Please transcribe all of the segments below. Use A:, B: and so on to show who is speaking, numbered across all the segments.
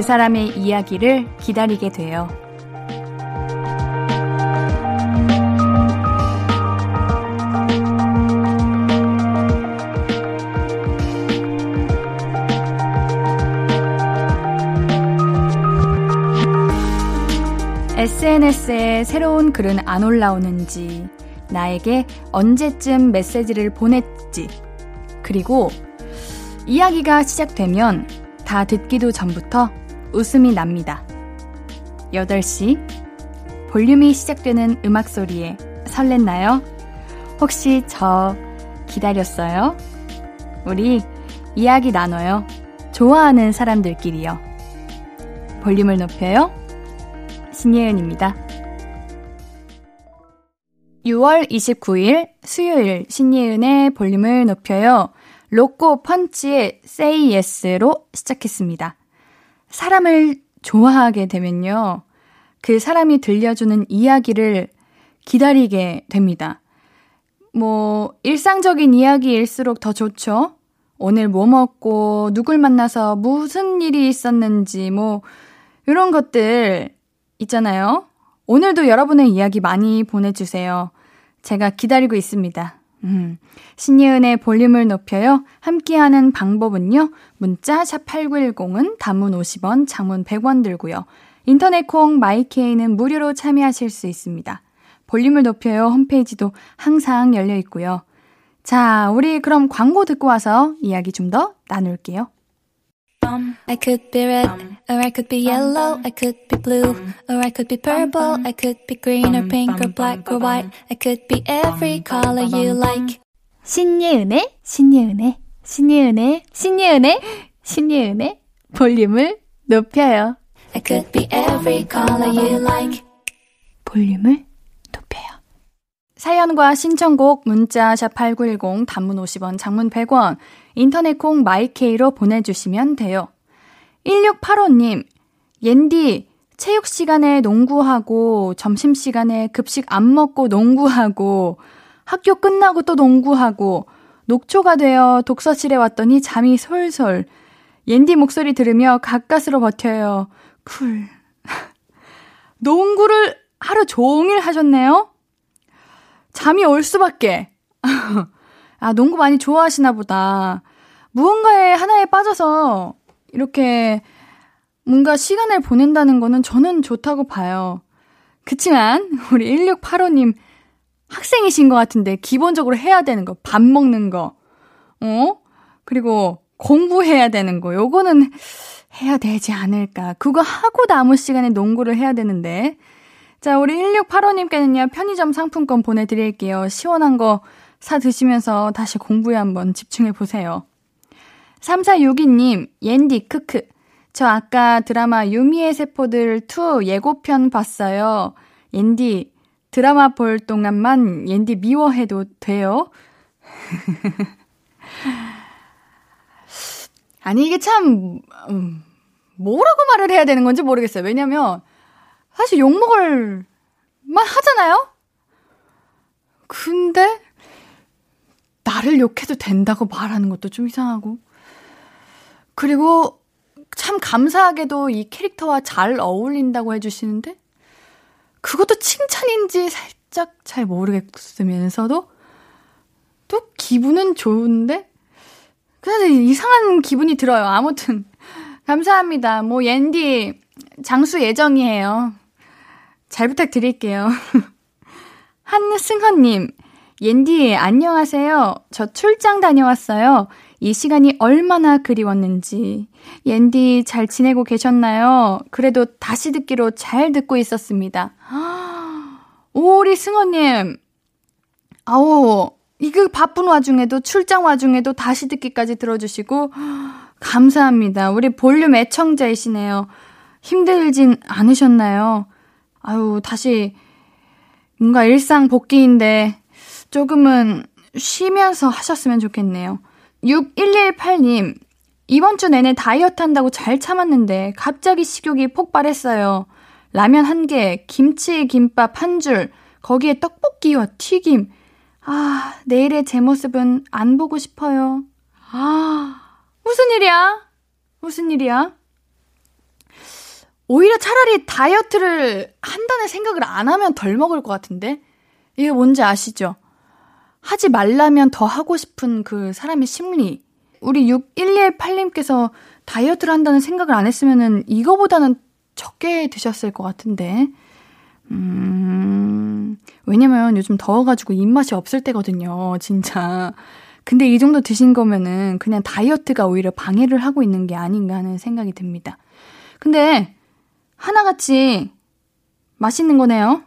A: 그 사람의 이야기를 기다리게 돼요. SNS에 새로운 글은 안 올라오는지, 나에게 언제쯤 메시지를 보냈지, 그리고 이야기가 시작되면 다 듣기도 전부터 웃음이 납니다. 8시 볼륨이 시작되는 음악 소리에 설렜나요? 혹시 저 기다렸어요? 우리 이야기 나눠요. 좋아하는 사람들끼리요. 볼륨을 높여요. 신예은입니다. 6월 29일 수요일 신예은의 볼륨을 높여요. 로꼬 펀치의 Say Yes로 시작했습니다. 사람을 좋아하게 되면요. 그 사람이 들려주는 이야기를 기다리게 됩니다. 뭐, 일상적인 이야기일수록 더 좋죠? 오늘 뭐 먹고, 누굴 만나서 무슨 일이 있었는지, 뭐, 이런 것들 있잖아요. 오늘도 여러분의 이야기 많이 보내주세요. 제가 기다리고 있습니다. 음, 신예은의 볼륨을 높여요. 함께하는 방법은요. 문자 샵 8910은 단문 50원, 장문 100원 들고요. 인터넷 콩 마이케이는 무료로 참여하실 수 있습니다. 볼륨을 높여요. 홈페이지도 항상 열려 있고요. 자, 우리 그럼 광고 듣고 와서 이야기 좀 더 나눌게요. I could be red, or I could be yellow, I could be blue, or I could be purple, I could be green or pink or black or white, I could be every color you like. 신예은의, 신예은의, 신예은의, 신예은의, 신예은의 볼륨을 높여요. I could be every color you like. 볼륨을 높여요. 사연과 신청곡 문자 샵8910 단문 50원, 장문 100원, 인터넷 콩 마이케이로 보내주시면 돼요. 1685님, 옌디, 체육 시간에 농구하고, 점심 시간에 급식 안 먹고 농구하고, 학교 끝나고 또 농구하고, 녹초가 되어 독서실에 왔더니 잠이 솔솔. 옌디 목소리 들으며 가까스로 버텨요. 쿨. 농구를 하루 종일 하셨네요? 잠이 올 수밖에. 아, 농구 많이 좋아하시나 보다. 무언가에 하나에 빠져서 이렇게 뭔가 시간을 보낸다는 거는 저는 좋다고 봐요. 그치만, 우리 1685님 학생이신 것 같은데, 기본적으로 해야 되는 거, 밥 먹는 거, 어? 그리고 공부해야 되는 거, 요거는 해야 되지 않을까. 그거 하고 남은 시간에 농구를 해야 되는데. 자, 우리 1685님께는요, 편의점 상품권 보내드릴게요. 시원한 거 사 드시면서 다시 공부에 한번 집중해 보세요. 3462님, 옌디, 크크. 저 아까 드라마 유미의 세포들 2 예고편 봤어요. 옌디, 드라마 볼 동안만 옌디 미워해도 돼요? 아니, 이게 참, 음, 뭐라고 말을 해야 되는 건지 모르겠어요. 왜냐면, 사실 욕먹을 만 하잖아요? 근데, 나를 욕해도 된다고 말하는 것도 좀 이상하고. 그리고, 참 감사하게도 이 캐릭터와 잘 어울린다고 해주시는데, 그것도 칭찬인지 살짝 잘 모르겠으면서도, 또 기분은 좋은데, 그래서 이상한 기분이 들어요. 아무튼. 감사합니다. 뭐, 옌디, 장수 예정이에요. 잘 부탁드릴게요. 한승헌님, 옌디, 안녕하세요. 저 출장 다녀왔어요. 이 시간이 얼마나 그리웠는지. 옌디, 잘 지내고 계셨나요? 그래도 다시 듣기로 잘 듣고 있었습니다. 오, 우리 승헌님. 아우, 이그 바쁜 와중에도, 출장 와중에도 다시 듣기까지 들어주시고, 감사합니다. 우리 볼륨 애청자이시네요. 힘들진 않으셨나요? 아유, 다시 뭔가 일상 복귀인데 조금은 쉬면서 하셨으면 좋겠네요. 6118님, 이번 주 내내 다이어트 한다고 잘 참았는데 갑자기 식욕이 폭발했어요. 라면 한 개, 김치 김밥 한 줄, 거기에 떡볶이와 튀김. 아, 내일의 제 모습은 안 보고 싶어요. 아, 무슨 일이야? 무슨 일이야? 오히려 차라리 다이어트를 한다는 생각을 안 하면 덜 먹을 것 같은데? 이게 뭔지 아시죠? 하지 말라면 더 하고 싶은 그 사람의 심리. 우리 6118님께서 다이어트를 한다는 생각을 안 했으면은 이거보다는 적게 드셨을 것 같은데. 음, 왜냐면 요즘 더워가지고 입맛이 없을 때거든요, 진짜. 근데 이 정도 드신 거면은 그냥 다이어트가 오히려 방해를 하고 있는 게 아닌가 하는 생각이 듭니다. 근데 하나같이 맛있는 거네요.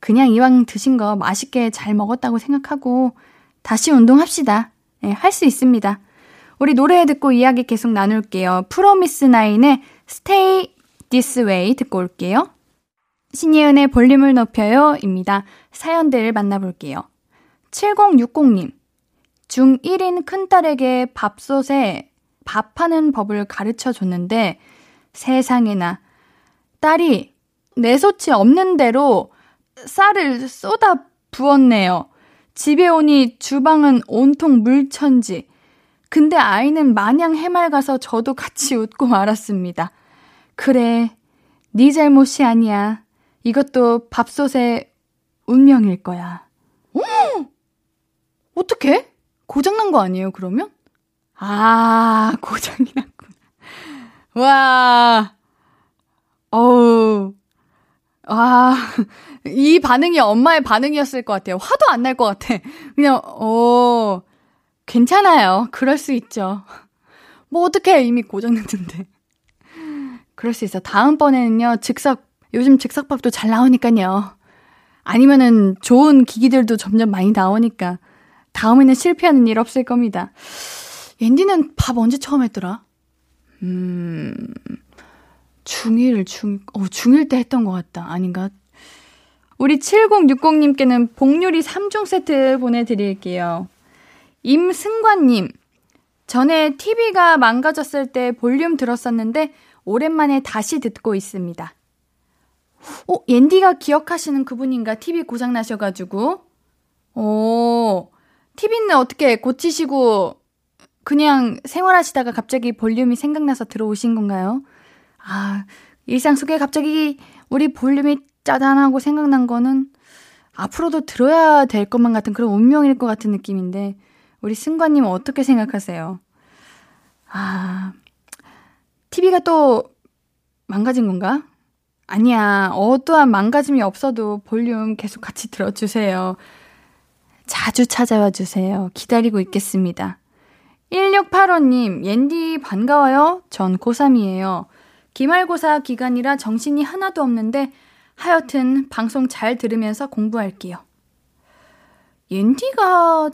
A: 그냥 이왕 드신 거 맛있게 잘 먹었다고 생각하고 다시 운동합시다. 네, 할수 있습니다. 우리 노래 듣고 이야기 계속 나눌게요. 프로미스 나인의 Stay This Way 듣고 올게요. 신예은의 볼륨을 높여요 입니다. 사연들 만나볼게요. 7060님. 중1인 큰딸에게 밥솥에 밥하는 법을 가르쳐 줬는데 세상에나 딸이 내소치 없는 대로 쌀을 쏟아 부었네요. 집에 오니 주방은 온통 물천지. 근데 아이는 마냥 해맑아서 저도 같이 웃고 말았습니다. 그래, 네 잘못이 아니야. 이것도 밥솥의 운명일 거야. 어? 어떻게? 고장난 거 아니에요, 그러면? 아, 고장이 났구나. 와, 어우, 와, 이 반응이 엄마의 반응이었을 것 같아요. 화도 안 날 것 같아. 그냥, 어, 괜찮아요. 그럴 수 있죠. 뭐, 어떡해. 이미 고장났는데. 그럴 수 있어. 다음번에는요, 즉석, 요즘 즉석밥도 잘 나오니까요. 아니면은 좋은 기기들도 점점 많이 나오니까 다음에는 실패하는 일 없을 겁니다. 앤디는 밥 언제 처음 했더라? 음, 중1, 중, 어, 중1 때 했던 것 같다. 아닌가? 우리 7060님께는 복요리 3종 세트 보내드릴게요. 임승관님, 전에 TV가 망가졌을 때 볼륨 들었었는데, 오랜만에 다시 듣고 있습니다. 어, 옌디가 기억하시는 그분인가? TV 고장나셔가지고. 오, TV는 어떻게 고치시고 그냥 생활하시다가 갑자기 볼륨이 생각나서 들어오신 건가요? 아, 일상 속에 갑자기 우리 볼륨이 짜잔하고 생각난 거는 앞으로도 들어야 될 것만 같은 그런 운명일 것 같은 느낌인데, 우리 승관님은 어떻게 생각하세요? 아, TV가 또 망가진 건가? 아니야, 어떠한 망가짐이 없어도 볼륨 계속 같이 들어주세요. 자주 찾아와 주세요. 기다리고 있겠습니다. 1685님, 옌디 반가워요. 전 고3이에요. 기말고사 기간이라 정신이 하나도 없는데 하여튼 방송 잘 들으면서 공부할게요. 옌디가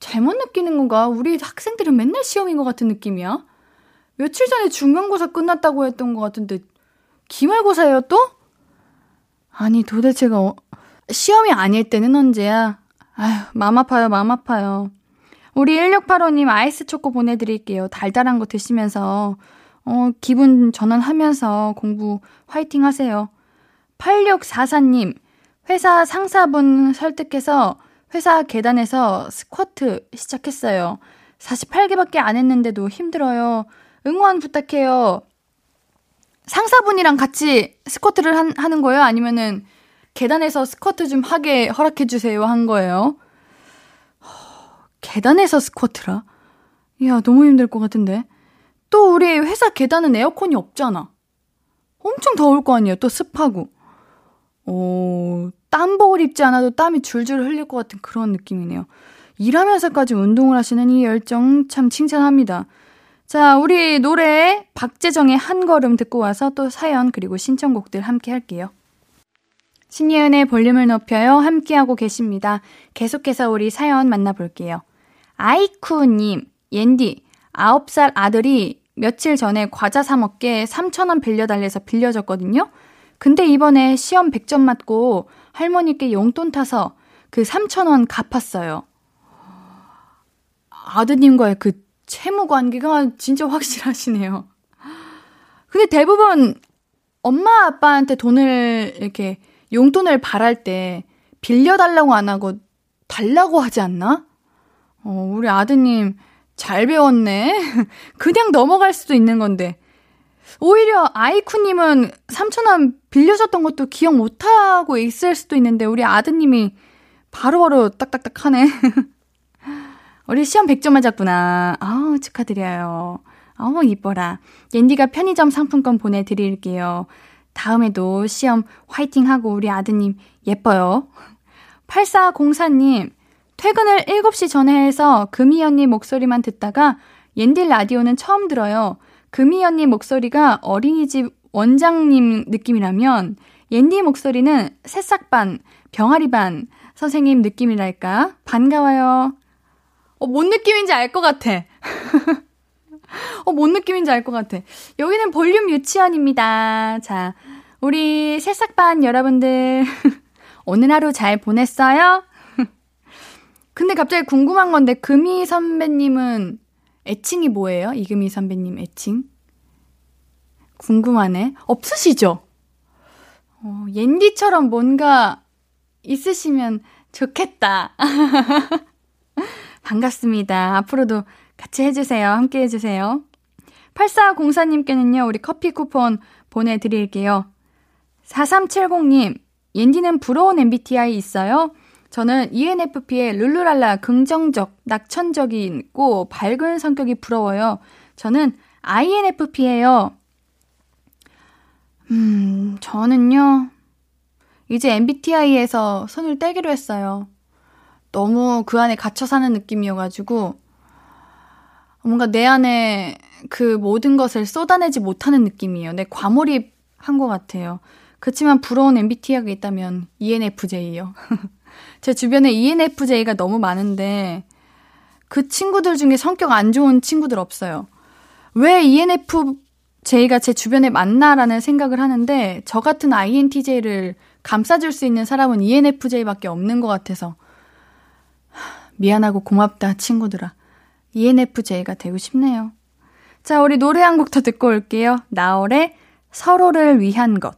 A: 잘못 느끼는 건가? 우리 학생들은 맨날 시험인 것 같은 느낌이야. 며칠 전에 중간고사 끝났다고 했던 것 같은데 기말고사예요 또? 아니 도대체가 어, 시험이 아닐 때는 언제야? 아휴, 맘 아파요, 맘 아파요. 우리 1685님 아이스 초코 보내드릴게요. 달달한 거 드시면서, 어, 기분 전환하면서 공부 화이팅 하세요. 8644님, 회사 상사분 설득해서 회사 계단에서 스쿼트 시작했어요. 48개밖에 안 했는데도 힘들어요. 응원 부탁해요. 상사분이랑 같이 스쿼트를 한, 하는 거예요? 아니면은 계단에서 스쿼트 좀 하게 허락해 주세요 한 거예요. 계단에서 스쿼트라? 이야, 너무 힘들 것 같은데. 또 우리 회사 계단은 에어컨이 없잖아. 엄청 더울 거 아니에요. 또 습하고. 어, 땀복을 입지 않아도 땀이 줄줄 흘릴 것 같은 그런 느낌이네요. 일하면서까지 운동을 하시는 이 열정 참 칭찬합니다. 자, 우리 노래 박재정의 한 걸음 듣고 와서 또 사연 그리고 신청곡들 함께 할게요. 신예은의 볼륨을 높여요. 함께하고 계십니다. 계속해서 우리 사연 만나볼게요. 아이쿠님, 옌디, 9살 아들이 며칠 전에 과자 사 먹게 3,000원 빌려달래서 빌려줬거든요? 근데 이번에 시험 100점 맞고 할머니께 용돈 타서 그 3,000원 갚았어요. 아드님과의 그 채무 관계가 진짜 확실하시네요. 근데 대부분 엄마 아빠한테 돈을 이렇게 용돈을 바랄 때 빌려달라고 안 하고 달라고 하지 않나? 어, 우리 아드님 잘 배웠네. 그냥 넘어갈 수도 있는 건데. 오히려 아이쿠님은 삼촌한 빌려줬던 것도 기억 못하고 있을 수도 있는데 우리 아드님이 바로바로 딱딱딱 하네. 우리 시험 100점 맞았구나. 아우, 축하드려요. 어우, 이뻐라. 옌디가 편의점 상품권 보내드릴게요. 다음에도 시험 화이팅 하고 우리 아드님 예뻐요. 8404님, 퇴근을 7시 전에 해서 금희 언니 목소리만 듣다가 옌디 라디오는 처음 들어요. 금희 언니 목소리가 어린이집 원장님 느낌이라면 옌디 목소리는 새싹반, 병아리반 선생님 느낌이랄까? 반가워요. 어, 뭔 느낌인지 알 것 같아. 어, 뭔 느낌인지 알 것 같아. 여기는 볼륨 유치원입니다. 자, 우리 새싹반 여러분들, 오늘 하루 잘 보냈어요? 근데 갑자기 궁금한 건데, 금희 선배님은 애칭이 뭐예요? 이금희 선배님 애칭? 궁금하네. 없으시죠? 어, 옌디처럼 뭔가 있으시면 좋겠다. 반갑습니다. 앞으로도 같이 해주세요. 함께 해주세요. 8404님께는요, 우리 커피 쿠폰 보내드릴게요. 4370님, 옌디는 부러운 MBTI 있어요? 저는 ENFP의 룰루랄라 긍정적, 낙천적이고 밝은 성격이 부러워요. 저는 INFP예요. 음, 저는요, 이제 MBTI에서 손을 떼기로 했어요. 너무 그 안에 갇혀 사는 느낌이어가지고, 뭔가 내 안에 그 모든 것을 쏟아내지 못하는 느낌이에요. 내 과몰입 한 것 같아요. 그렇지만 부러운 MBTI가 있다면 ENFJ요. 제 주변에 ENFJ가 너무 많은데 그 친구들 중에 성격 안 좋은 친구들 없어요. 왜 ENFJ가 제 주변에 많나라는 생각을 하는데 저 같은 INTJ를 감싸줄 수 있는 사람은 ENFJ밖에 없는 것 같아서 미안하고 고맙다 친구들아. ENFJ가 되고 싶네요. 자, 우리 노래 한 곡 더 듣고 올게요. 나얼의 서로를 위한 것.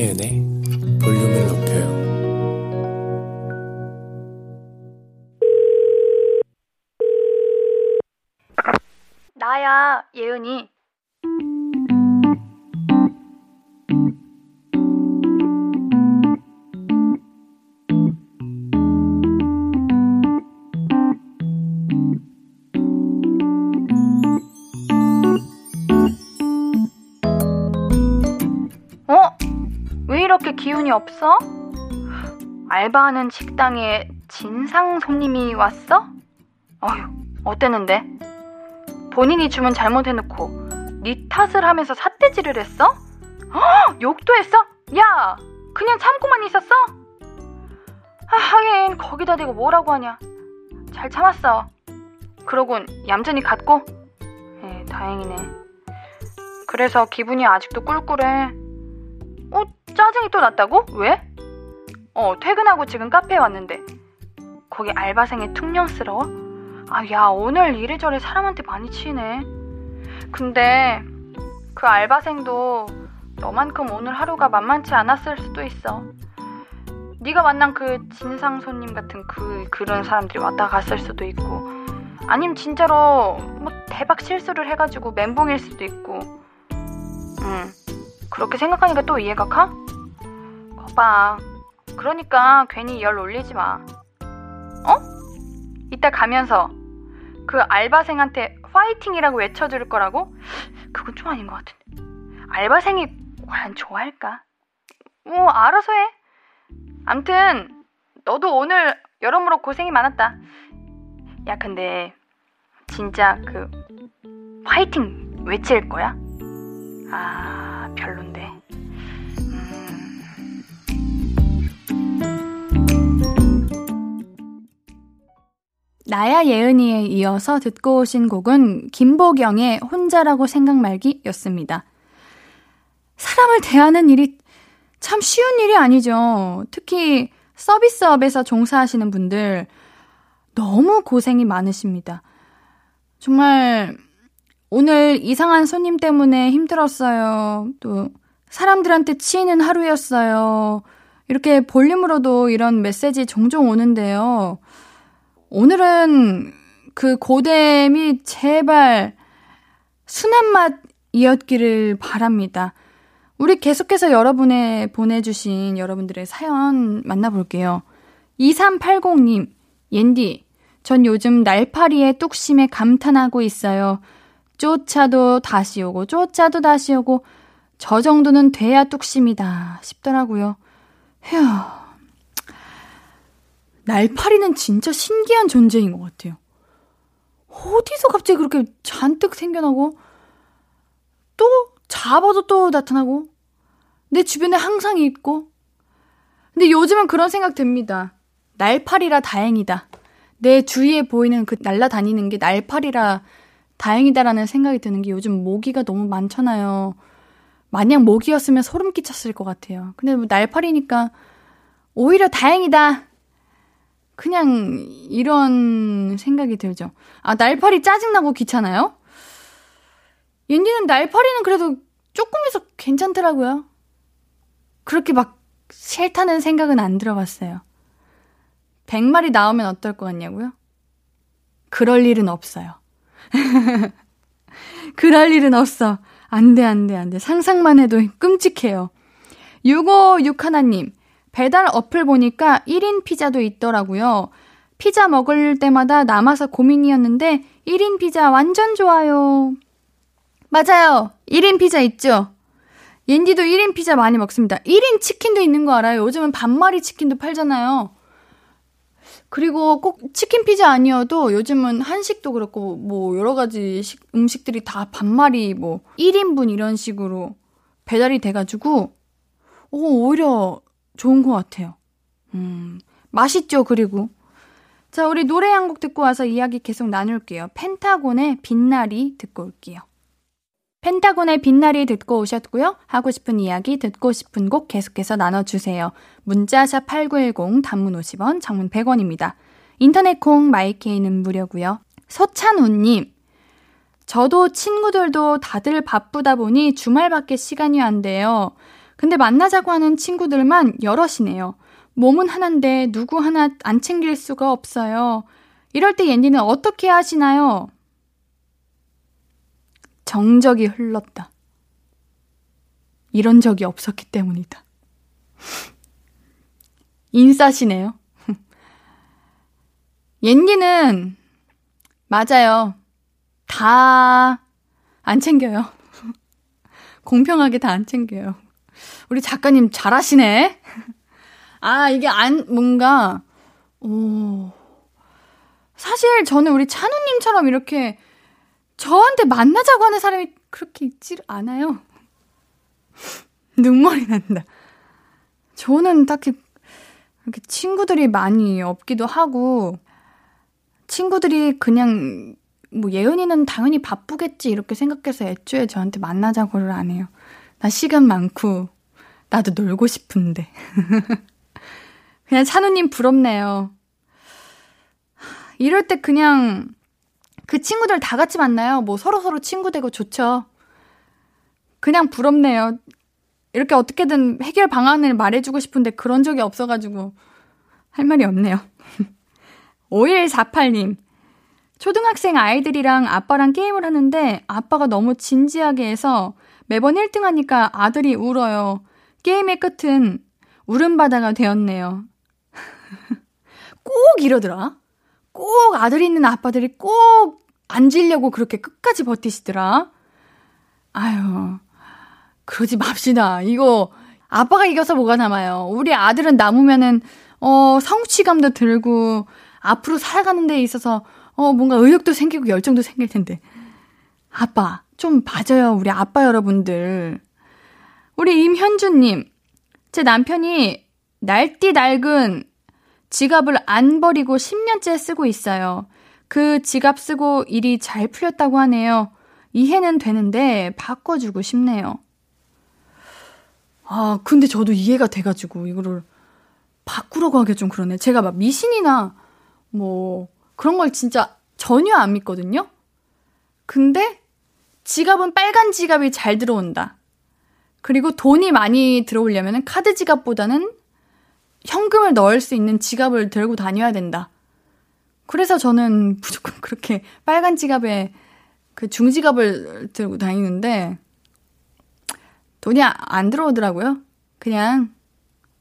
B: 신예은의 볼륨을 높여요
A: 나야, 예은이. 이렇게 기운이 없어? 알바하는 식당에 진상 손님이 왔어? 어휴, 어땠는데? 본인이 주문 잘못해놓고 네 탓을 하면서 삿대질을 했어? 헉, 욕도 했어? 야, 그냥 참고만 있었어? 아, 하긴 거기다 대고 뭐라고 하냐. 잘 참았어. 그러곤 얌전히 갔고. 에, 다행이네. 그래서 기분이 아직도 꿀꿀해. 어, 짜증이 또 났다고? 왜? 어, 퇴근하고 지금 카페에 왔는데 거기 알바생이 퉁명스러워? 아, 야, 오늘 이래저래 사람한테 많이 치이네. 근데 그 알바생도 너만큼 오늘 하루가 만만치 않았을 수도 있어. 네가 만난 그 진상 손님 같은 그 그런 사람들이 왔다 갔을 수도 있고, 아님 진짜로 뭐 대박 실수를 해가지고 멘붕일 수도 있고. 응. 그렇게 생각하니까 또 이해가 가? 거봐. 그러니까 괜히 열 올리지 마. 어? 이따 가면서 그 알바생한테 파이팅이라고 외쳐줄 거라고? 그건 좀 아닌 것 같은데. 알바생이 과연 좋아할까? 뭐, 알아서 해. 암튼, 너도 오늘 여러모로 고생이 많았다. 야, 근데 진짜 그 화이팅 외칠 거야? 아, 별론데. 음. 나야 예은이에 이어서 듣고 오신 곡은 김보경의 혼자라고 생각 말기였습니다. 사람을 대하는 일이 참 쉬운 일이 아니죠. 특히 서비스업에서 종사하시는 분들 너무 고생이 많으십니다. 정말 오늘 이상한 손님 때문에 힘들었어요. 또 사람들한테 치이는 하루였어요. 이렇게 볼륨으로도 이런 메시지 종종 오는데요. 오늘은 그 고됨이 제발 순한 맛이었기를 바랍니다. 우리 계속해서 여러분의 보내주신 여러분들의 사연 만나볼게요. 2380님, 옌디, 전 요즘 날파리의 뚝심에 감탄하고 있어요. 쫓아도 다시 오고, 쫓아도 다시 오고, 저 정도는 돼야 뚝심이다 싶더라고요. 휴. 날파리는 진짜 신기한 존재인 것 같아요. 어디서 갑자기 그렇게 잔뜩 생겨나고, 또 잡아도 또 나타나고, 내 주변에 항상 있고. 근데 요즘은 그런 생각 듭니다. 날파리라 다행이다. 내 주위에 보이는 그 날라다니는 게 날파리라 다행이다라는 생각이 드는 게 요즘 모기가 너무 많잖아요. 만약 모기였으면 소름 끼쳤을 것 같아요. 근데 뭐 날파리니까 오히려 다행이다. 그냥 이런 생각이 들죠. 아, 날파리 짜증나고 귀찮아요? 옌디는 날파리는 그래도 조금해서 괜찮더라고요. 그렇게 막 싫다는 생각은 안 들어봤어요. 100마리 나오면 어떨 것 같냐고요? 그럴 일은 없어요. 그럴 일은 없어. 안 돼, 안 돼, 안 돼. 상상만 해도 끔찍해요. 656 하나님, 배달 어플 보니까 1인 피자도 있더라고요. 피자 먹을 때마다 남아서 고민이었는데 1인 피자 완전 좋아요. 맞아요. 1인 피자 있죠? 옌디도 1인 피자 많이 먹습니다. 1인 치킨도 있는 거 알아요? 요즘은 반마리 치킨도 팔잖아요. 그리고 꼭 치킨 피자 아니어도 요즘은 한식도 그렇고 뭐 여러 가지 식, 음식들이 다 반마리 뭐 1인분 이런 식으로 배달이 돼가지고 오, 오히려 좋은 것 같아요. 음, 맛있죠, 그리고. 자, 우리 노래 한 곡 듣고 와서 이야기 계속 나눌게요. 펜타곤의 빛나리 듣고 올게요. 펜타곤의 빛나리 듣고 오셨고요. 하고 싶은 이야기, 듣고 싶은 곡 계속해서 나눠주세요. 문자샵 8910, 단문 50원, 장문 100원입니다. 인터넷 콩, 마이케이는 무료고요. 서찬우님, 저도 친구들도 다들 바쁘다 보니 주말밖에 시간이 안 돼요. 근데 만나자고 하는 친구들만 여럿이네요. 몸은 하나인데 누구 하나 안 챙길 수가 없어요. 이럴 때 옌디는 어떻게 하시나요? 정적이 흘렀다. 이런 적이 없었기 때문이다. 인싸시네요. 옌디는 맞아요. 다 안 챙겨요. 공평하게 다 안 챙겨요. 우리 작가님 잘하시네. 아, 이게 안, 뭔가, 오. 사실 저는 우리 찬우님처럼 이렇게 저한테 만나자고 하는 사람이 그렇게 있지 않아요. 눈물이 난다. 저는 딱히 이렇게 친구들이 많이 없기도 하고, 친구들이 그냥, 뭐, 예은이는 당연히 바쁘겠지, 이렇게 생각해서 애초에 저한테 만나자고를 안 해요. 나 시간 많고, 나도 놀고 싶은데. 그냥 찬우님 부럽네요. 이럴 때 그냥, 그 친구들 다 같이 만나요. 뭐 서로서로 친구 되고 좋죠. 그냥 부럽네요. 이렇게 어떻게든 해결 방안을 말해주고 싶은데 그런 적이 없어가지고 할 말이 없네요. 5148님. 초등학생 아이들이랑 아빠랑 게임을 하는데 아빠가 너무 진지하게 해서 매번 1등 하니까 아들이 울어요. 게임의 끝은 울음바다가 되었네요. 꼭 이러더라. 꼭 아들 있는 아빠들이 꼭 앉으려고 그렇게 끝까지 버티시더라. 아유, 그러지 맙시다. 이거 아빠가 이겨서 뭐가 남아요. 우리 아들은 남으면은 어 성취감도 들고 앞으로 살아가는 데 있어서 어, 뭔가 의욕도 생기고 열정도 생길 텐데. 아빠, 좀 봐줘요, 우리 아빠 여러분들. 우리 임현주님, 제 남편이 날띠 낡은 지갑을 안 버리고 10년째 쓰고 있어요. 그 지갑 쓰고 일이 잘 풀렸다고 하네요. 이해는 되는데 바꿔주고 싶네요. 아, 근데 저도 이해가 돼가지고 이거를 바꾸라고 하기 좀 그러네. 제가 막 미신이나 뭐 그런 걸 진짜 전혀 안 믿거든요. 근데 지갑은 빨간 지갑이 잘 들어온다. 그리고 돈이 많이 들어오려면 카드 지갑보다는 현금을 넣을 수 있는 지갑을 들고 다녀야 된다. 그래서 저는 무조건 그렇게 빨간 지갑에 그 중지갑을 들고 다니는데 돈이 안 들어오더라고요. 그냥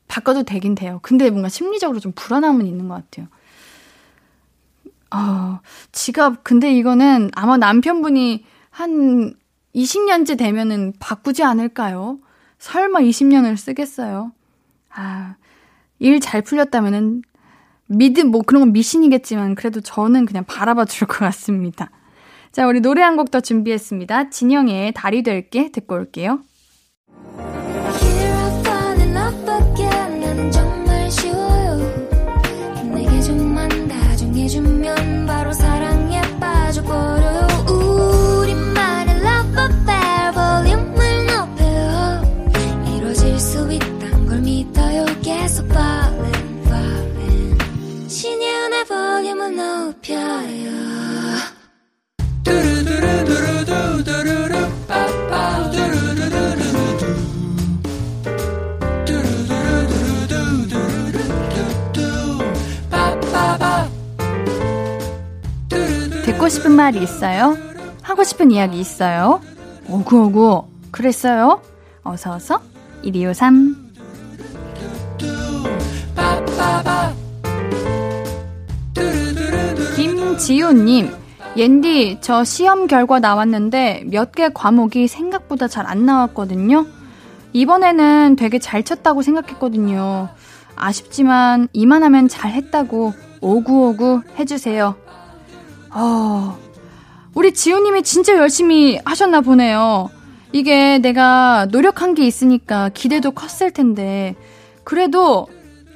A: 바꿔도 되긴 돼요. 근데 뭔가 심리적으로 좀 불안함은 있는 것 같아요. 어, 지갑, 근데 이거는 아마 남편분이 한 20년째 되면은 바꾸지 않을까요? 설마 20년을 쓰겠어요? 아, 일 잘 풀렸다면은 믿음, 뭐 그런 건 미신이겠지만 그래도 저는 그냥 바라봐 줄 것 같습니다. 자, 우리 노래 한 곡 더 준비했습니다. 진영의 달이 될게 듣고 올게요. 듣고 싶은 말이 있어요? 하고 싶은 이야기 있어요? 오구오구 그랬어요? 어서어서 1253 김지효님 옌디 저 시험 결과 나왔는데 몇 개 과목이 생각보다 잘 안 나왔거든요 이번에는 되게 잘 쳤다고 생각했거든요 아쉽지만 이만하면 잘했다고 오구오구 해주세요 어, 우리 지우님이 진짜 열심히 하셨나 보네요. 이게 내가 노력한 게 있으니까 기대도 컸을 텐데, 그래도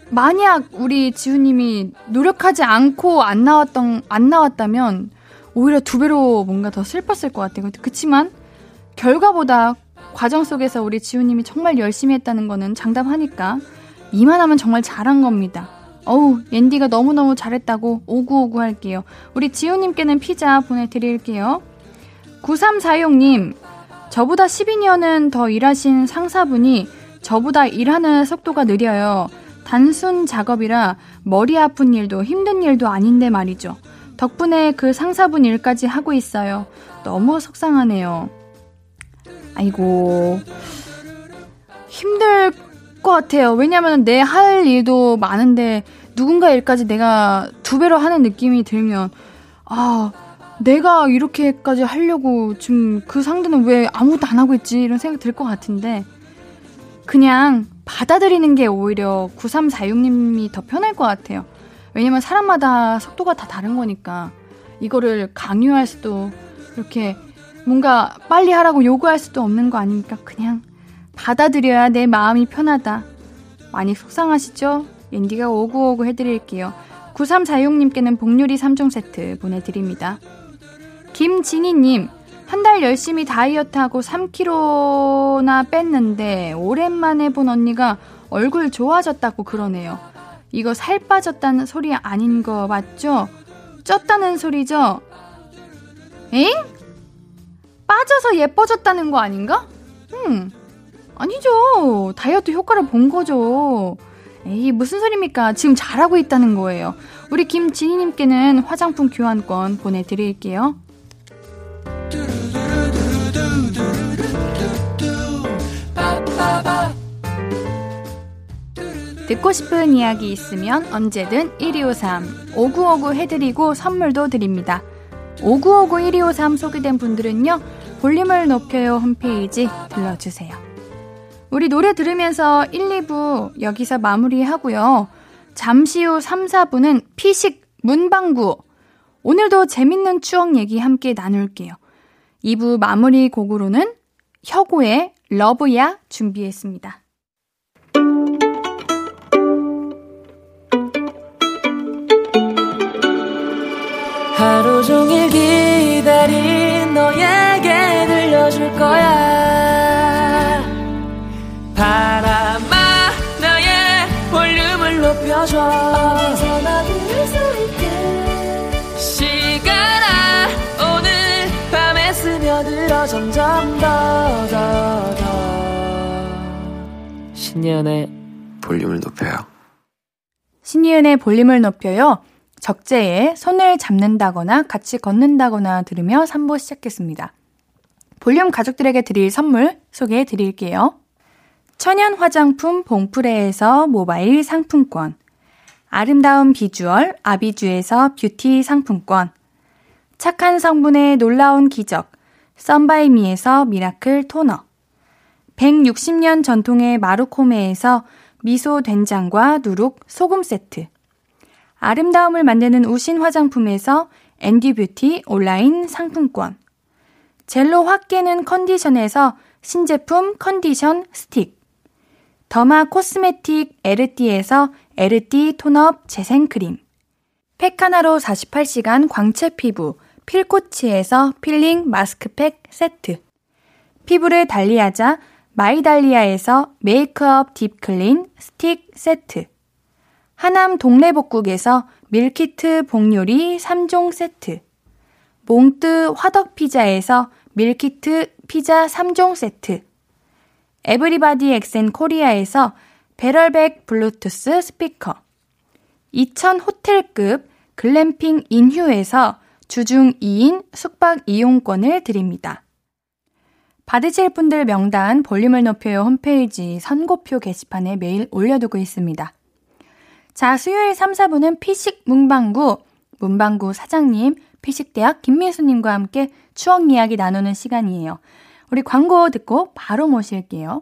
A: 만약 우리 지우님이 노력하지 않고 안 나왔던, 안 나왔다면, 오히려 두 배로 뭔가 더 슬펐을 것 같아요. 그치만, 결과보다 과정 속에서 우리 지우님이 정말 열심히 했다는 거는 장담하니까, 이만하면 정말 잘한 겁니다. 어우, 옌디가 너무너무 잘했다고 오구오구 할게요. 우리 지우님께는 피자 보내드릴게요. 9346님, 저보다 12년은 더 일하신 상사분이 저보다 일하는 속도가 느려요. 단순 작업이라 머리 아픈 일도 힘든 일도 아닌데 말이죠. 덕분에 그 상사분 일까지 하고 있어요. 너무 속상하네요. 아이고, 힘들 것 같아요. 왜냐면 내 할 일도 많은데 누군가 일까지 내가 두 배로 하는 느낌이 들면 아 내가 이렇게까지 하려고 지금 그 상대는 왜 아무것도 안 하고 있지 이런 생각 들 것 같은데 그냥 받아들이는 게 오히려 9346님이 더 편할 것 같아요. 왜냐면 사람마다 속도가 다 다른 거니까 이거를 강요할 수도 이렇게 뭔가 빨리 하라고 요구할 수도 없는 거 아니니까 그냥 받아들여야 내 마음이 편하다. 많이 속상하시죠? 앤디가 오구오구 해드릴게요. 9346님께는 복유리 3종 세트 보내드립니다. 김진희님, 한 달 열심히 다이어트하고 3kg나 뺐는데 오랜만에 본 언니가 얼굴 좋아졌다고 그러네요. 이거 살 빠졌다는 소리 아닌 거 맞죠? 쪘다는 소리죠? 엥? 빠져서 예뻐졌다는 거 아닌가? 음, 아니죠. 다이어트 효과를 본 거죠. 에이, 무슨 소리입니까? 지금 잘하고 있다는 거예요. 우리 김진희님께는 화장품 교환권 보내드릴게요. 듣고 싶은 이야기 있으면 언제든 1253, 5959 해드리고 선물도 드립니다. 5959 1253 소개된 분들은요, 볼륨을 높여요 홈페이지 들러주세요. 우리 노래 들으면서 1, 2부 여기서 마무리하고요. 잠시 후 3, 4부는 피식 문방구 오늘도 재밌는 추억 얘기 함께 나눌게요. 2부 마무리 곡으로는 혁오의 러브야 준비했습니다.
C: 하루 종일 기다린 너에게 들려줄 거야 높여줘 어디서나 들을 수 있게 시간아 오늘 밤에 스며들어 점점 더 더 더 신예은의
B: 볼륨을 높여요.
A: 신이은의 볼륨을 높여요. 적재에 손을 잡는다거나 같이 걷는다거나 들으며 3부 시작했습니다. 볼륨 가족들에게 드릴 선물 소개해 드릴게요. 천연 화장품 봉프레에서 모바일 상품권. 아름다운 비주얼 아비주에서 뷰티 상품권. 착한 성분의 놀라운 기적. 썬바이미에서 미라클 토너. 160년 전통의 마루코메에서 미소 된장과 누룩 소금 세트. 아름다움을 만드는 우신 화장품에서 앤디뷰티 온라인 상품권. 젤로 확 깨는 컨디션에서 신제품 컨디션 스틱. derma cosmetic 에르띠에서 에르띠 tone-up 재생크림. 팩하나로 48시간 광채 피부 필코치에서 필링 마스크팩 세트. 피부를 달리하자 마이달리아에서 메이크업 deep clean 스틱 세트. 하남 동래복국에서 밀키트 복요리 3종 세트. 몽뜨 화덕피자에서 밀키트 피자 3종 세트. 에브리바디 엑센 코리아에서 배럴백 블루투스 스피커. 2000 호텔급 글램핑 인휴에서 주중 2인 숙박 이용권을 드립니다. 받으실 분들 명단 볼륨을 높여요 홈페이지 선곡표 게시판에 매일 올려두고 있습니다. 자, 수요일 3, 4부는 피식 문방구, 문방구 사장님, 피식대학 김민수님과 함께 추억 이야기 나누는 시간이에요. 우리 광고 듣고 바로 모실게요.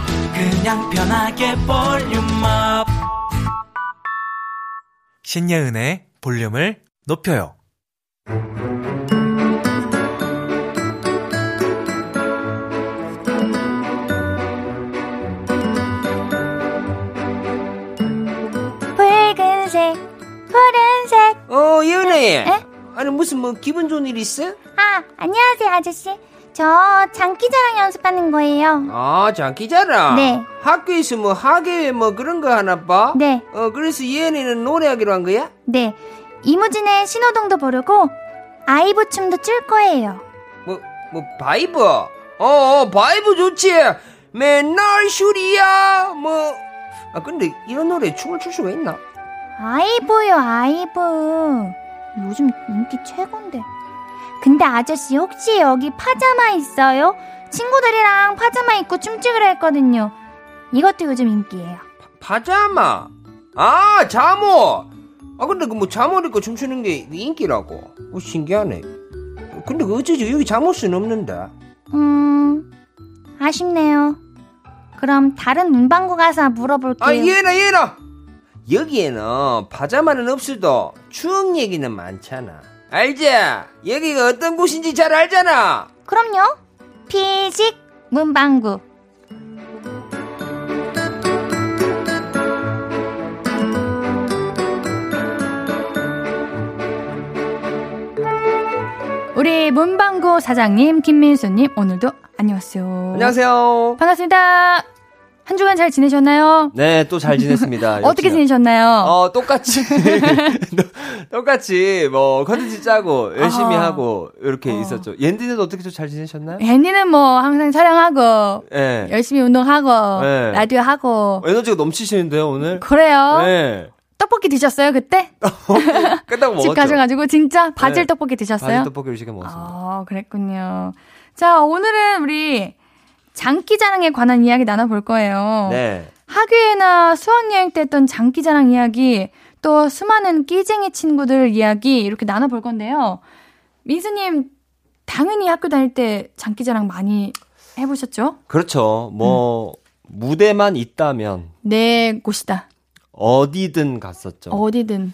C: 그냥 편하게 볼륨업. 신예은의 볼륨을 높여요.
D: 붉은색, 푸른색.
E: 어, 예은이.
D: 에?
E: 아니, 무슨 뭐 기분 좋은 일 있어?
D: 아, 안녕하세요, 아저씨. 저 장기자랑 연습하는 거예요.
E: 아, 장기자랑.
D: 네.
E: 학교에서 뭐 학예회 뭐 그런 거 하나 봐?
D: 네.
E: 어, 그래서 예은이는 노래하기로 한 거야?
D: 네. 이무진의 신호등도 부르고 아이브 춤도 출 거예요.
E: 뭐, 뭐, 바이브? 어, 어, 바이브 좋지. 맨날 슈리야. 뭐. 아, 근데 이런 노래 춤을 출 수가 있나?
D: 아이브요, 아이브. 요즘 인기 최고인데. 근데 아저씨 혹시 여기 파자마 있어요? 친구들이랑 파자마 입고 춤추기로 했거든요. 이것도 요즘 인기예요.
E: 파 자마. 아, 잠옷. 아, 근데 그 뭐 잠옷 입고 춤추는 게 인기라고. 어, 신기하네. 근데 그 어쩌지 여기 잠옷은 없는데.
D: 음, 아쉽네요. 그럼 다른 문방구 가서 물어볼게요.
E: 아, 얘나, 얘나! 여기에는 파자마는 없어도 추억 얘기는 많잖아. 알지? 여기가 어떤 곳인지 잘 알잖아.
D: 그럼요. 피식 문방구.
A: 우리 문방구 사장님 김민수님 오늘도 안녕하세요.
E: 안녕하세요.
A: 반갑습니다. 한 주간 잘 지내셨나요?
E: 네, 또 잘 지냈습니다.
A: 어떻게. 지내셨나요?
E: 어, 똑같이. 똑같이, 뭐, 컨텐츠 짜고, 열심히
A: 아.
E: 하고, 이렇게
A: 어.
E: 있었죠. 옌디는 어떻게 좀 잘 지내셨나요?
A: 앤디는 뭐 항상 촬영하고
E: 예.
A: 열심히 운동하고
E: 네.
A: 라디오 하고
E: 에너지가 넘치시는데요, 오늘?
A: 그래요.
E: 네.
A: 떡 떡볶이 드셨어요, 그때?
E: 끝나고 먹었죠.
A: 집 가셔가지고 진짜 바질
E: 네.
A: 떡볶이 드셨어요?
E: 바질 떡볶이를 시켜 먹었습니다.
A: 아, 그랬군요. 자, 오늘은 우리 장기자랑에 관한 이야기 나눠볼 거예요.
E: 네.
A: 학교에나 수학여행 때 했던 장기자랑 이야기, 또 수많은 끼쟁이 친구들 이야기 이렇게 나눠볼 건데요. 민수님, 당연히 학교 다닐 때 장기자랑 많이 해보셨죠?
E: 그렇죠. 뭐 무대만 있다면
A: 내 곳이다.
E: 어디든 갔었죠.
A: 어디든.